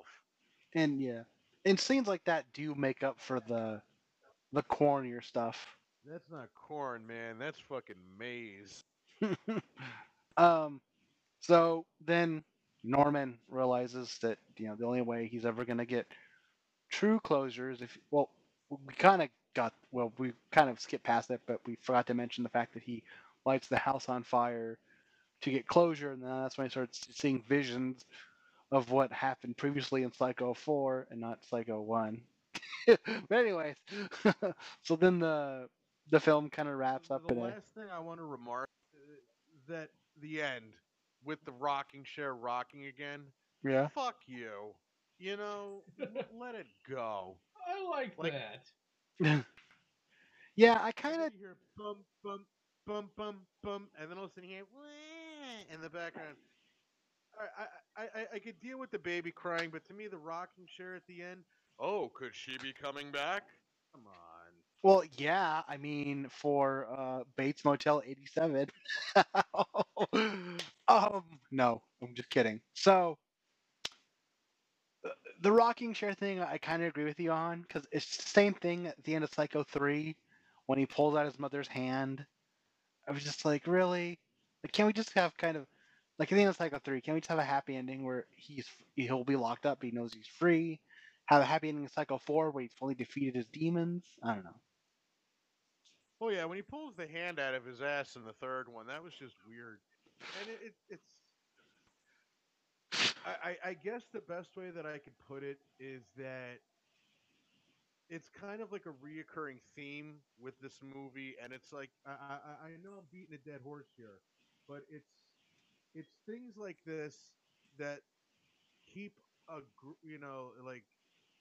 And yeah, and scenes like that do make up for the the cornier stuff. That's not corn, man. That's fucking maize. um, so then Norman realizes that you know the only way he's ever gonna get true closure is if well we kind of got well we kind of skipped past it, but we forgot to mention the fact that he lights the house on fire to get closure, and then that's when he starts seeing visions of what happened previously in Psycho 4 and not Psycho 1. but anyways, so then the the film kind of wraps up The last thing I want to remark uh, that the end with the rocking chair rocking again. yeah. Fuck you. You know, let it go. I like, Like- that. Yeah, I kind of hear bum bum bum bum bum, and then all of a sudden you hear in the background. I, I, I, I could deal with the baby crying, but to me, the rocking chair at the end. Oh, could she be coming back? Come on. Well, yeah, I mean, for uh, Bates Motel 87. um, no, I'm just kidding. So, uh, the rocking chair thing, I kind of agree with you on, because it's the same thing at the end of Psycho 3 when he pulls out his mother's hand. I was just like, really? Like, can't we just have kind of, like at the end of Psycho 3, can't we just have a happy ending where he's he'll be locked up, he knows he's free? Have a happy ending in Psycho 4 where he's fully defeated his demons? I don't know. Oh yeah, when he pulls the hand out of his ass in the third one, that was just weird. And it, it, it's, I, I, guess the best way that I could put it is that it's kind of like a reoccurring theme with this movie, and it's like I, I, I- know I'm beating a dead horse here, but it's it's things like this that keep a you know like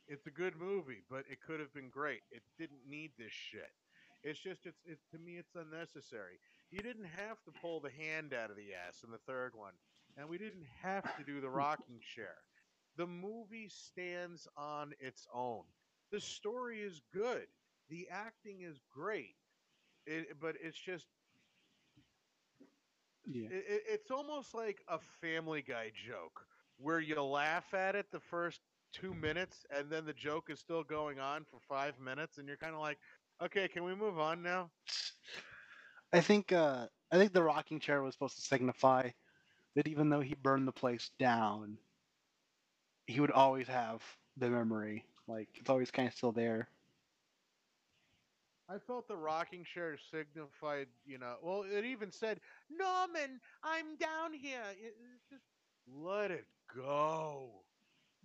it's a good movie, but it could have been great. It didn't need this shit. It's just it's it, to me it's unnecessary. You didn't have to pull the hand out of the ass in the third one, and we didn't have to do the rocking chair. The movie stands on its own. The story is good. The acting is great. It, but it's just Yeah. it, it- it's almost like a Family Guy joke where you laugh at it the first two minutes, and then the joke is still going on for five minutes, and you're kind of like, okay, can we move on now? I think uh, I think the rocking chair was supposed to signify that even though he burned the place down, he would always have the memory. Like it's always kind of still there. I felt the rocking chair signified, you know, well, it even said, Norman, I'm down here. It, just let it go.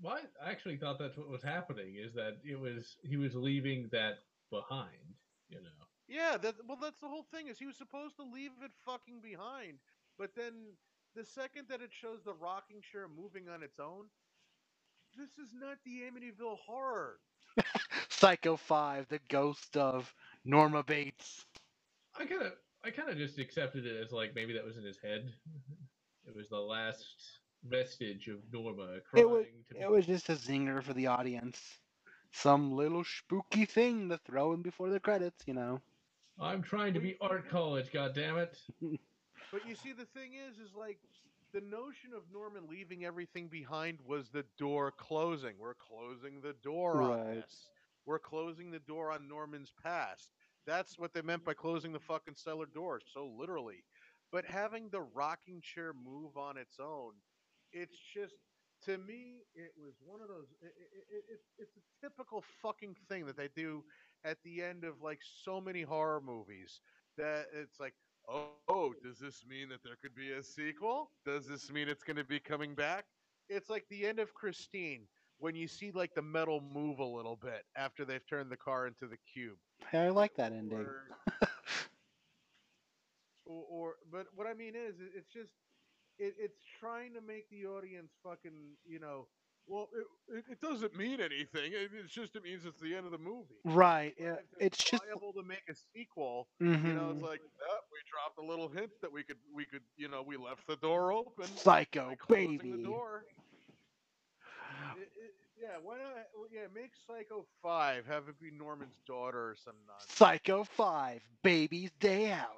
Well, I actually thought that's what was happening. Is that it was he was leaving that behind. You know. Yeah, that well, that's the whole thing. Is he was supposed to leave it fucking behind, but then the second that it shows the rocking chair moving on its own, this is not the Amityville horror. Psycho 5, the ghost of Norma Bates. I kind of I kind of just accepted it as like maybe that was in his head. It was the last vestige of Norma crying It was, to be it was just a zinger for the audience. Some little spooky thing to throw in before the credits, you know. I'm trying to be art college, god damn it. But you see, the thing is, is like the notion of Norman leaving everything behind was the door closing. We're closing the door on Right. this. We're closing the door on Norman's past. That's what they meant by closing the fucking cellar door, so literally. But having the rocking chair move on its own, it's just to me, it was one of those. It, it, it, it's it's a typical fucking thing that they do at the end of like so many horror movies. That it's like, oh, oh, does this mean that there could be a sequel? Does this mean it's going to be coming back? It's like the end of Christine when you see like the metal move a little bit after they've turned the car into the cube. I like that ending. Or, or, or but what I mean is, it's just it, it's trying to make the audience fucking, you know. Well, it, it, it doesn't mean anything. It, it's just it means it's the end of the movie. Right. Yeah, if it's just. viable to make a sequel. You know, it's mm-hmm. like oh, we dropped a little hint that we could we could you know we left the door open. Psycho, closing baby. The door. It- it- yeah, why not? Yeah, make Psycho Five. Have it be Norman's daughter or some nonsense. Psycho 5, Baby's Day Out.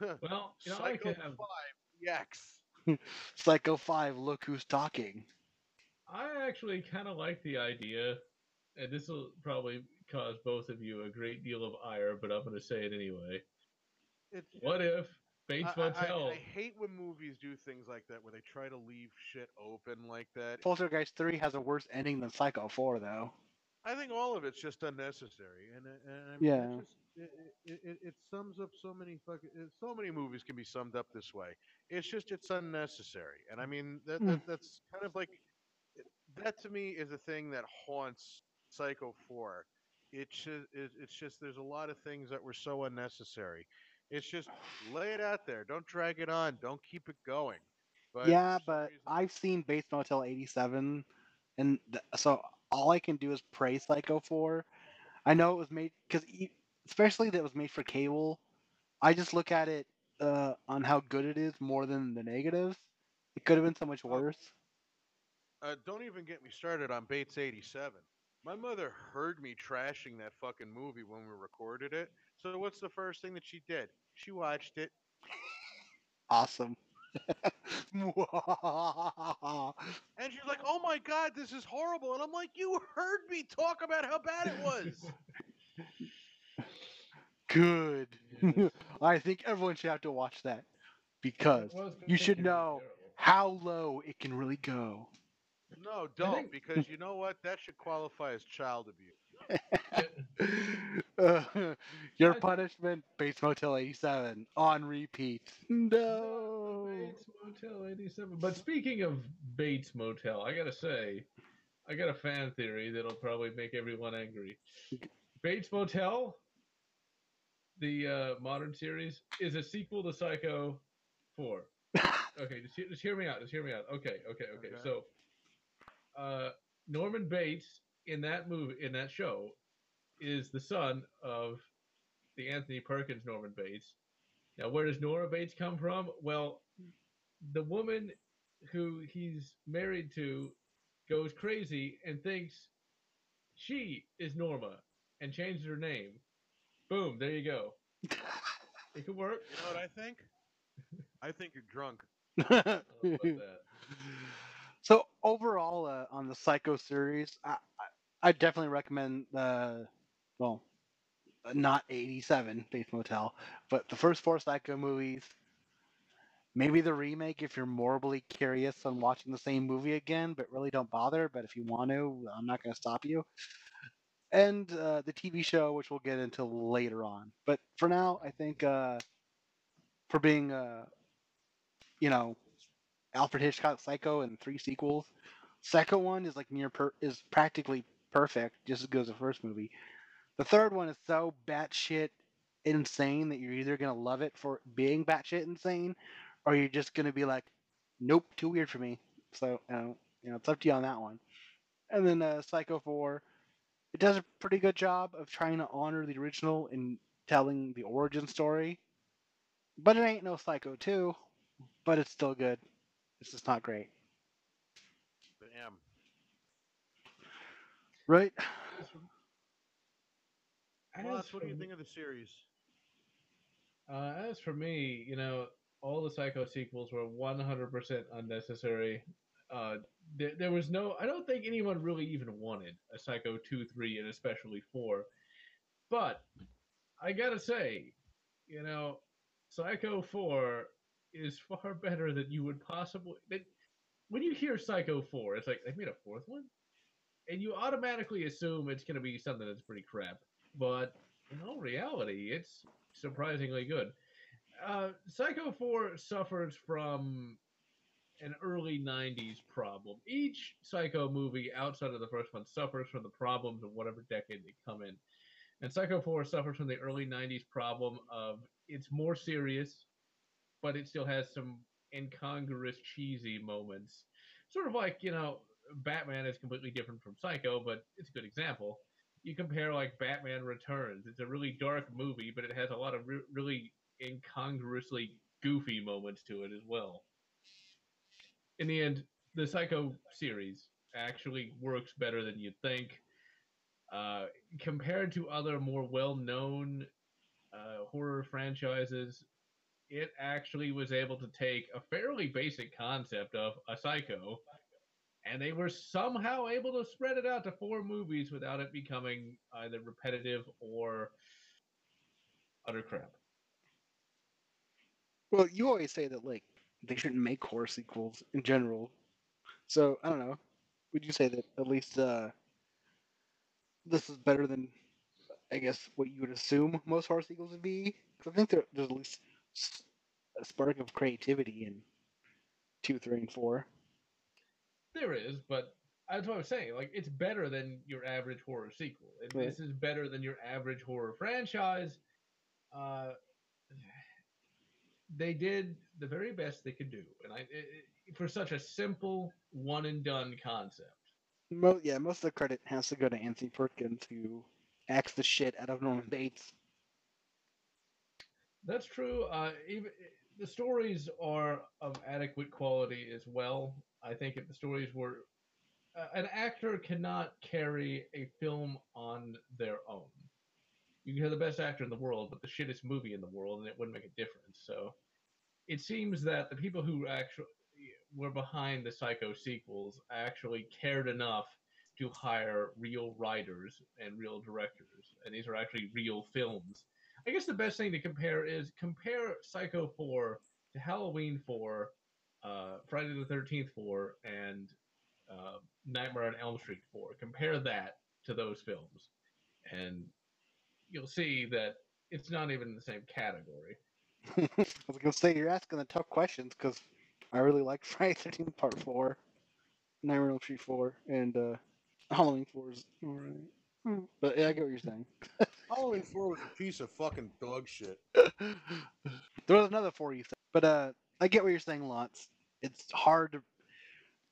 Well, you know, I Psycho could have Five EX. Psycho 5, Look Who's Talking. I actually kind of like the idea, and this will probably cause both of you a great deal of ire, but I'm going to say it anyway. It's What if Bates I, I- I- Motel? I, hate when movies do things like that, where they try to leave shit open like that. Poltergeist 3 has a worse ending than Psycho 4, though. I think all of it's just unnecessary, and, and I mean, Yeah. it, just, it, it, it, sums up so many fucking. it- So many movies can be summed up this way. It's just it's unnecessary, and I mean that, Mm. that that's kind of like that to me is a thing that haunts Psycho Four. It's just it's just there's a lot of things that were so unnecessary. It's just lay it out there. Don't drag it on. Don't keep it going. But yeah, but reason- I've seen Bates Motel 87, and th- so all I can do is praise Psycho 4. I know it was made, because especially that was made for cable, I just look at it uh, on how good it is more than the negatives. It could have been so much Oh, worse. Uh, don't even get me started on Bates 87. My mother heard me trashing that fucking movie when we recorded it. So what's the first thing that she did? She watched it. Awesome. And she's like, "Oh my god, this is horrible." And I'm like, "You heard me talk about how bad it was." good. Yes. I think everyone should have to watch that because you should know how low it can really go. no, don't think- because you know what? That should qualify as child abuse. Uh, your punishment, Bates Motel 87, on repeat. No. Bates Motel 87. But speaking of Bates Motel, I gotta say, I got a fan theory that'll probably make everyone angry. Bates Motel, the uh, modern series, is a sequel to Psycho 4. Okay, just, hear- just hear me out. Just hear me out. Okay, okay, okay. Okay. So, uh, Norman Bates in that movie, in that show, is the son of the Anthony Perkins Norman Bates. Now, where does Norma Bates come from? Well, the woman who he's married to goes crazy and thinks she is Norma and changes her name. Boom, there you go. It could work. You know what I think? I think you're drunk. I don't know about that. so overall, uh, on the Psycho series, I, I, I definitely recommend the, well, uh, not 87 Bates Motel, but the first four Psycho movies. Maybe the remake if you're morbidly curious on watching the same movie again, but really don't bother. But if you want to, I'm not going to stop you. And uh, the TV show, which we'll get into later on. But for now, I think uh, for being, uh, you know, Alfred Hitchcock Psycho and three sequels, second one is like near per- is practically perfect, just as good as the first movie. The third one is so batshit insane that you're either gonna love it for being batshit insane, or you're just gonna be like, nope, too weird for me. So you know, you know, it's up to you on that one. And then uh, Psycho Four, it does a pretty good job of trying to honor the original in telling the origin story. But it ain't no Psycho 2, but it's still good. It's just not great. Damn. Right? As Ross, what do you for- think of the series? Uh, as for me, you know, all the Psycho sequels were 100% unnecessary. Uh, there, there was no, I don't think anyone really even wanted a Psycho 2, 3, and especially 4. But I gotta say, you know, Psycho 4 is far better than you would possibly. That, when you hear Psycho 4, it's like, they made a fourth one? And you automatically assume it's gonna be something that's pretty crap. But in all reality, it's surprisingly good. Uh, Psycho 4 suffers from an early 90s problem. Each Psycho movie outside of the first one suffers from the problems of whatever decade they come in. And Psycho 4 suffers from the early 90s problem of it's more serious, but it still has some incongruous, cheesy moments. Sort of like, you know, Batman is completely different from Psycho, but it's a good example you compare like Batman Returns. It's a really dark movie, but it has a lot of re- really incongruously goofy moments to it as well. In the end, the Psycho series actually works better than you'd think. Uh, compared to other more well-known uh, horror franchises, it actually was able to take a fairly basic concept of a psycho and they were somehow able to spread it out to four movies without it becoming either repetitive or utter crap. Well, you always say that like they shouldn't make horror sequels in general. So I don't know. Would you say that at least uh, this is better than I guess what you would assume most horror sequels would be? Because I think there, there's at least a spark of creativity in two, three, and four. There is, but that's what I'm saying. Like, it's better than your average horror sequel. And Right. This is better than your average horror franchise. Uh, they did the very best they could do, and I it, it- for such a simple one and done concept. Mo- yeah, most of the credit has to go to Anthony Perkins, who acts the shit out of Norman Bates. That's true. Uh, even the stories are of adequate quality as well. I think if the stories were, uh, an actor cannot carry a film on their own. You can have the best actor in the world, but the shittest movie in the world, and it wouldn't make a difference. So, it seems that the people who actually were behind the Psycho sequels actually cared enough to hire real writers and real directors, and these are actually real films. I guess the best thing to compare is compare Psycho 4 to Halloween 4, uh, Friday the 13th 4, and uh, Nightmare on Elm Street 4. Compare that to those films, and you'll see that it's not even in the same category. I was gonna say you're asking the tough questions because I really like Friday Thirteenth Part Four, Nightmare on Elm Street Four, and uh, Halloween Four is alright. Hmm, But yeah, I get what you're saying. Halloween 4 was a piece of fucking dog shit. there was another four you said, but uh, I get what you're saying, lots. It's hard to.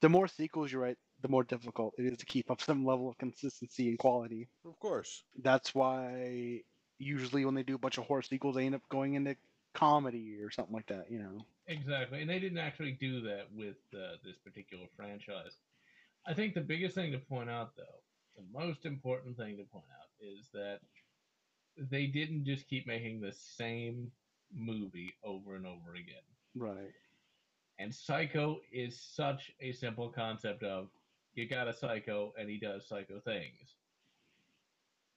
The more sequels you write, the more difficult it is to keep up some level of consistency and quality. Of course. That's why usually when they do a bunch of horror sequels, they end up going into comedy or something like that. You know. Exactly, and they didn't actually do that with uh, this particular franchise. I think the biggest thing to point out, though, the most important thing to point out is that they didn't just keep making the same movie over and over again. Right. And Psycho is such a simple concept of you got a psycho and he does psycho things.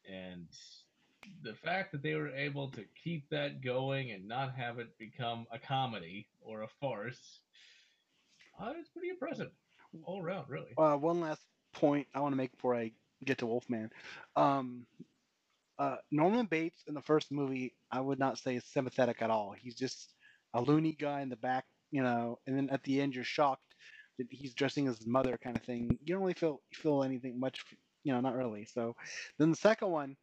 And the fact that they were able to keep that going and not have it become a comedy or a farce, uh, it's pretty impressive all around, really. Uh, one last point I want to make before I get to Wolfman. Um, uh, Norman Bates in the first movie, I would not say is sympathetic at all. He's just a loony guy in the back, you know, and then at the end you're shocked that he's dressing as his mother, kind of thing. You don't really feel feel anything much, you know, not really. So then the second one,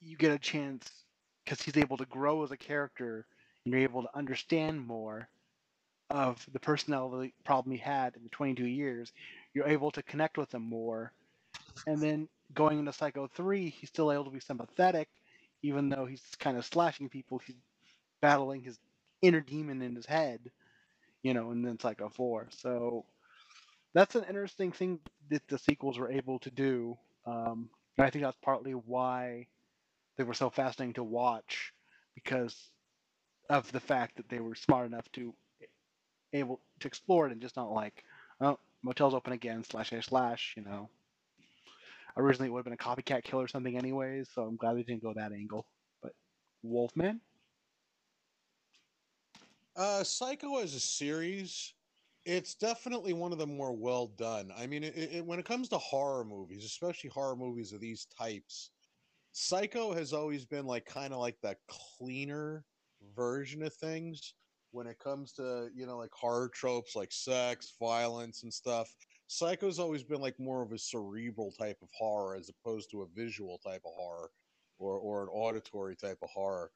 you get a chance because he's able to grow as a character and you're able to understand more of the personality problem he had in the 22 years. You're able to connect with him more. And then going into Psycho 3, he's still able to be sympathetic, even though he's kind of slashing people. He's battling his inner demon in his head, you know, and then Psycho 4. So that's an interesting thing that the sequels were able to do. Um, and I think that's partly why they were so fascinating to watch because of the fact that they were smart enough to able to explore it and just not like, oh, motel's open again, slash slash slash, you know. Originally it would have been a copycat kill or something anyways, so I'm glad they didn't go that angle. But Wolfman? Uh, Psycho as a series, it's definitely one of the more well done. I mean, it, it, when it comes to horror movies, especially horror movies of these types, Psycho has always been like kind of like the cleaner version of things when it comes to you know like horror tropes like sex, violence, and stuff. Psycho's always been like more of a cerebral type of horror as opposed to a visual type of horror or or an auditory type of horror.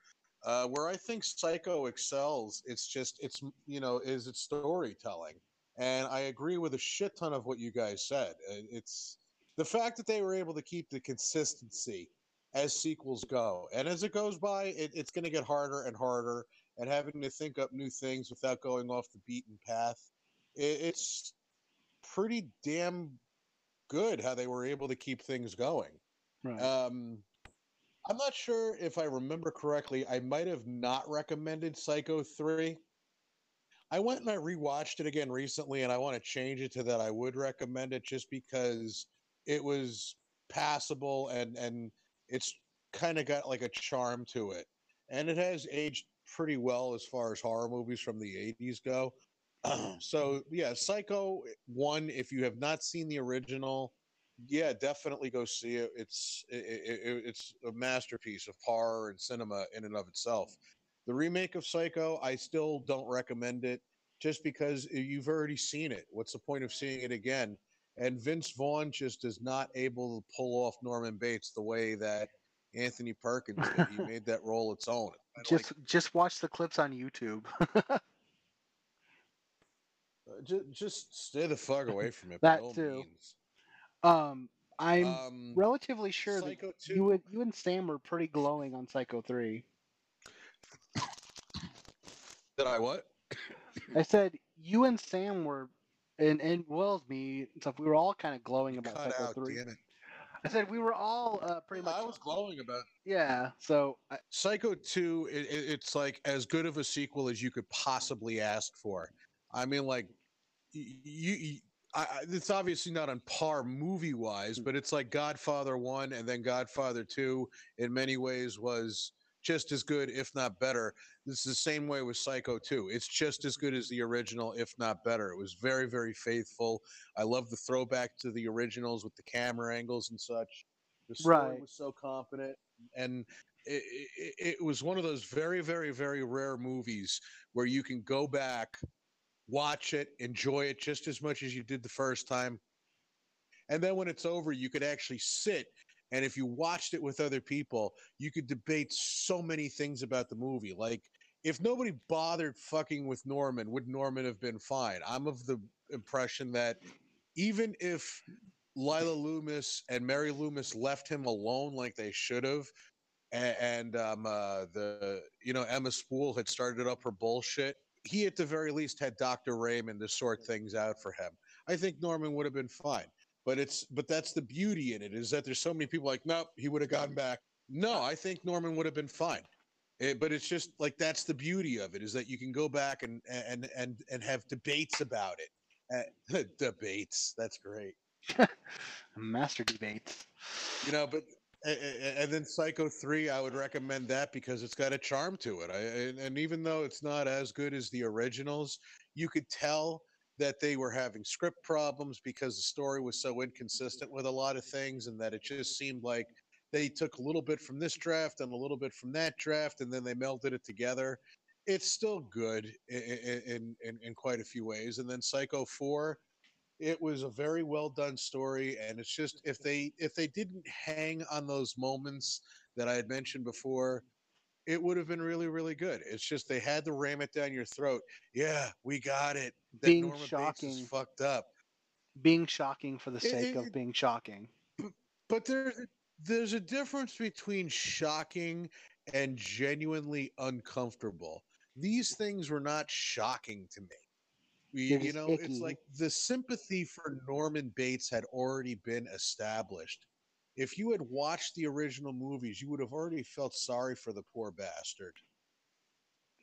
Uh, where I think Psycho excels, it's just it's you know is its storytelling, and I agree with a shit ton of what you guys said. Uh, It's the fact that they were able to keep the consistency as sequels go, and as it goes by, it, it's going to get harder and harder, and having to think up new things without going off the beaten path. It, it's pretty damn good how they were able to keep things going. Right. Um, I'm not sure if I remember correctly. I might have not recommended Psycho 3. I went and I rewatched it again recently, and I want to change it to that I would recommend it just because it was passable and and it's kind of got like a charm to it, and it has aged pretty well as far as horror movies from the 80s go. so yeah, Psycho one. If you have not seen the original, yeah, definitely go see it. It's it, it, it's a masterpiece of horror and cinema in and of itself. The remake of Psycho, I still don't recommend it, just because you've already seen it. What's the point of seeing it again? And Vince Vaughn just is not able to pull off Norman Bates the way that Anthony Perkins did. He made that role its own. I just just watch the clips on YouTube. just, just stay the fuck away from it. by that all too. means. Um, I'm Um, relatively sure that Psycho you and you and Sam were pretty glowing on Psycho Three. Did I what? I said you and Sam were, and and well as me and stuff. We were all kind of glowing about Cut Psycho out, Three. damn it. I said we were all uh, pretty much. I was glowing about Yeah. So I, Psycho 2, it, it- it's like as good of a sequel as you could possibly ask for. I mean, like, you, you I, I- it's obviously not on par movie wise, but it's like Godfather 1 and then Godfather 2 in many ways was just as good, if not better. This is the same way with Psycho 2. It's just as good as the original, if not better. It was very, very faithful. I love the throwback to the originals with the camera angles and such. The story Right. was so confident. And it, it, it was one of those very, very, very rare movies where you can go back, watch it, enjoy it just as much as you did the first time. And then when it's over, you could actually sit. And if you watched it with other people, you could debate so many things about the movie. Like, if nobody bothered fucking with Norman, would Norman have been fine? I'm of the impression that even if Lila Loomis and Mary Loomis left him alone like they should have, and, um, uh, the you know Emma Spool had started up her bullshit. He at the very least had Doctor Raymond to sort things out for him. I think Norman would have been fine. But it's but that's the beauty in it is that there's so many people like nope he would have gone back. No, I think Norman would have been fine. It, but it's just like that's the beauty of it is that you can go back and and and and have debates about it. Uh, debates. That's great. master debates. You know, but a- and then Psycho 3 I would recommend that because it's got a charm to it. I, and even though it's not as good as the originals, you could tell that they were having script problems because the story was so mm-hmm. inconsistent with a lot of things, and that it just seemed like they took a little bit from this draft and a little bit from that draft, and then they melded it together. It's still good in in, in, in quite a few ways. And then Psycho Four, it was a very well done story, and it's just if they if they didn't hang on those moments that I had mentioned before, it would have been really really good. It's just they had to ram it down your throat. Yeah, we got it. That Being Norma Bates shocking. is fucked up. Being shocking for the sake it- of being shocking. But there, there's a difference between shocking and genuinely uncomfortable. These things were not shocking to me. We, you just know, it's like the sympathy for Norman Bates had already been established. If you had watched the original movies, you would have already felt sorry for the poor bastard.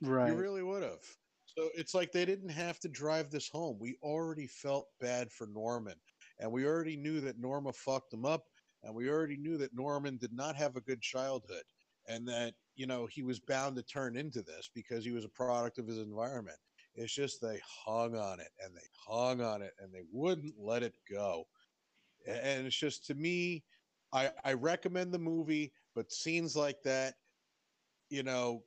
Right. You really would have. So it's like they didn't have to drive this home. We already felt bad for Norman, and we already knew that Norma fucked him up, and we already knew that Norman did not have a good childhood, and that you know he was bound to turn into this because he was a product of his environment. It's just they hung on it and they hung on it and they wouldn't let it go. And it's just to me, I, I recommend the movie, but scenes like that, you know,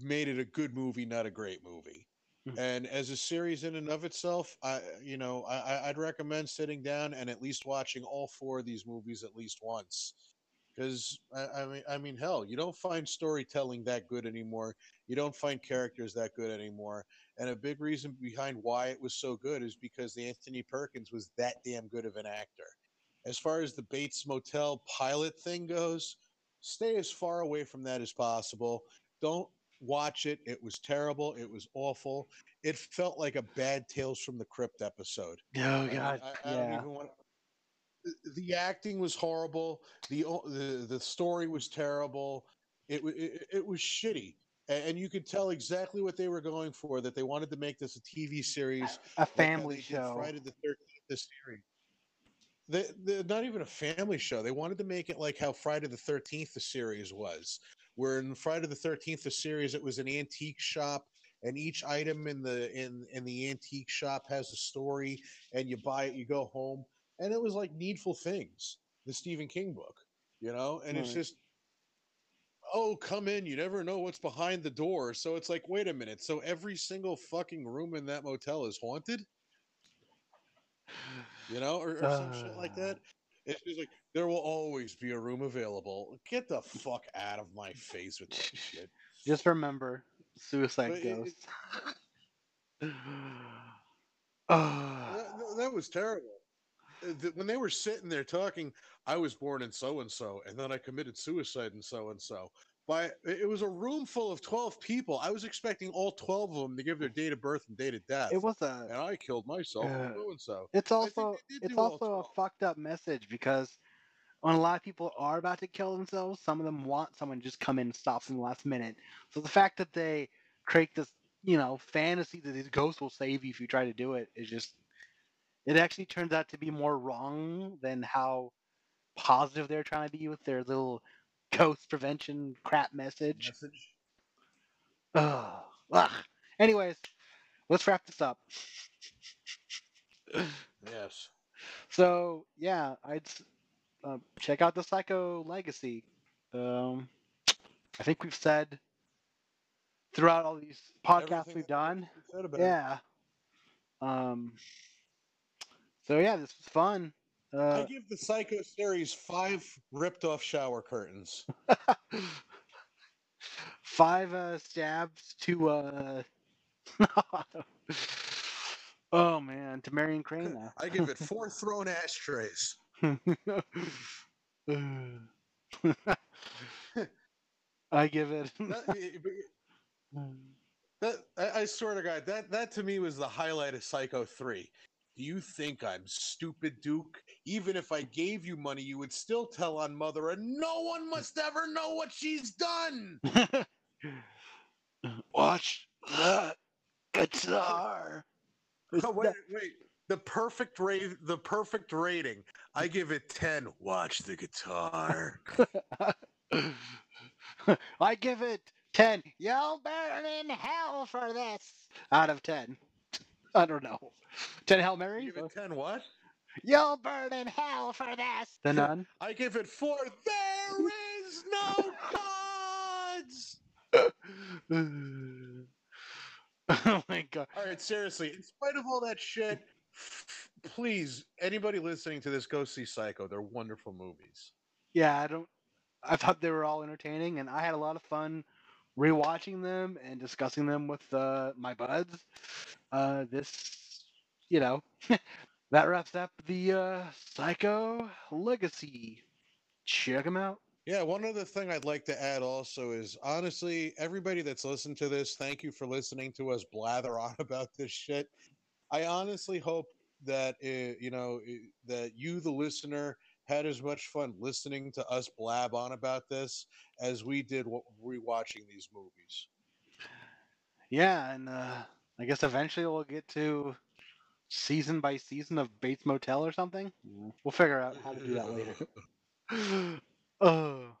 made it a good movie, not a great movie. Hmm. And as a series in and of itself, I you know I, I- I'd recommend sitting down and at least watching all four of these movies at least once, because I, I mean I mean hell, you don't find storytelling that good anymore. You don't find characters that good anymore. And a big reason behind why it was so good is because the Anthony Perkins was that damn good of an actor. As far as the Bates Motel pilot thing goes, stay as far away from that as possible. Don't watch it. It was terrible. It was awful. It felt like a bad Tales from the Crypt episode. Oh god. I, I yeah. even want. The, acting was horrible. The, the the story was terrible. It it, it was shitty, and you could tell exactly what they were going for. That they wanted to make this a TV series, A family show. Friday the Thirteenth, the series. They, they're not even a family show. They wanted to make it like how Friday the Thirteenth the series was, where in Friday the Thirteenth the series it was an antique shop, and each item in the in in the antique shop has a story, and you buy it, you go home, and it was like Needful Things, the Stephen King book, you know, and it's just. Oh, come in. You never know what's behind the door. So it's like, wait a minute. So every single fucking room in that motel is haunted? You know, or, or some shit like that. It's just like there will always be a room available. Get the fuck out of my face with that shit. Just remember, Suicide But Ghost. That, Ah, that- that was terrible. Uh, When they were sitting there talking, I was born in so and so, and then I committed suicide in so and so. By it was a room full of twelve people. I was expecting all twelve of them to give their date of birth and date of death. it was a. and I killed myself Uh, so so. It's also it's also a fucked up message because when a lot of people are about to kill themselves, some of them want someone to just come in and stop them the last minute. So the fact that they create this, you know, fantasy that these ghosts will save you if you try to do it is just it actually turns out to be more wrong than how positive they're trying to be with their little ghost prevention crap message. Message. Ugh. Ugh. Anyways, let's wrap this up. Yes. So yeah, I'd uh, check out the Psycho Legacy. Um, I think we've said throughout all these podcasts Everything we've done. about it. Yeah. Um. So yeah, this was fun. I Uh, give the Psycho series five ripped off shower curtains. five uh, stabs to uh. oh man, to Marion Crane now. I give it four thrown ashtrays. I give it. That, I, I swear to God, that that to me was the highlight of Psycho Three. Do you think I'm stupid, Duke? Even if I gave you money, you would still tell on Mother, and no one must ever know what she's done. Watch the guitar. Oh, wait, wait. The perfect rate, the perfect rating. I give it ten. Watch the guitar. I give it 10. You'll burn in hell for this. Out of 10. I don't know. Ten Hail Marys? Give it ten what? You'll burn in hell for this. The Nun. I give it four. There is no gods. oh my god. All right, seriously. In spite of all that shit, please, anybody listening to this, go see Psycho. They're wonderful movies. Yeah, I don't. I thought they were all entertaining, and I had a lot of fun rewatching them and discussing them with uh, my buds. Uh, this, you know, that wraps up the uh, Psycho Legacy. Check them out. Yeah, one other thing I'd like to add also is honestly, everybody that's listened to this, thank you for listening to us blather on about this shit. I honestly hope that uh, you know uh, that you, the listener, had as much fun listening to us blab on about this as we did w- rewatching these movies. Yeah, and uh, I guess eventually we'll get to season by season of Bates Motel or something. We'll figure out how to do that later. oh.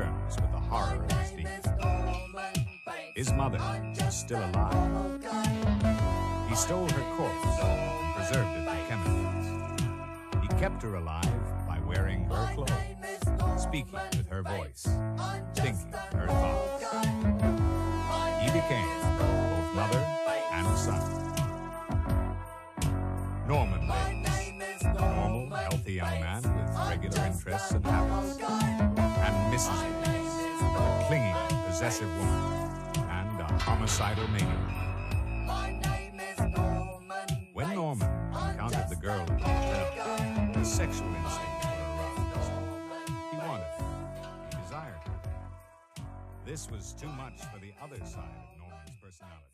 Terms with the horror of his My name deed. is Norman Bates. His mother was still alive. He stole her corpse and preserved it for chemicals. He kept her alive by wearing her clothes, speaking with her voice, thinking her thoughts. He became both mother and son. Norman Bates, is normal, healthy young man with regular interests and habits, guy. and Mrs. My Bates, name is a clinging, possessive woman, and a homicidal maniac. When Norman encountered the girl in the hotel, his sexual instincts aroused. He wanted her. He desired her. This was too much for the other side of Norman's personality.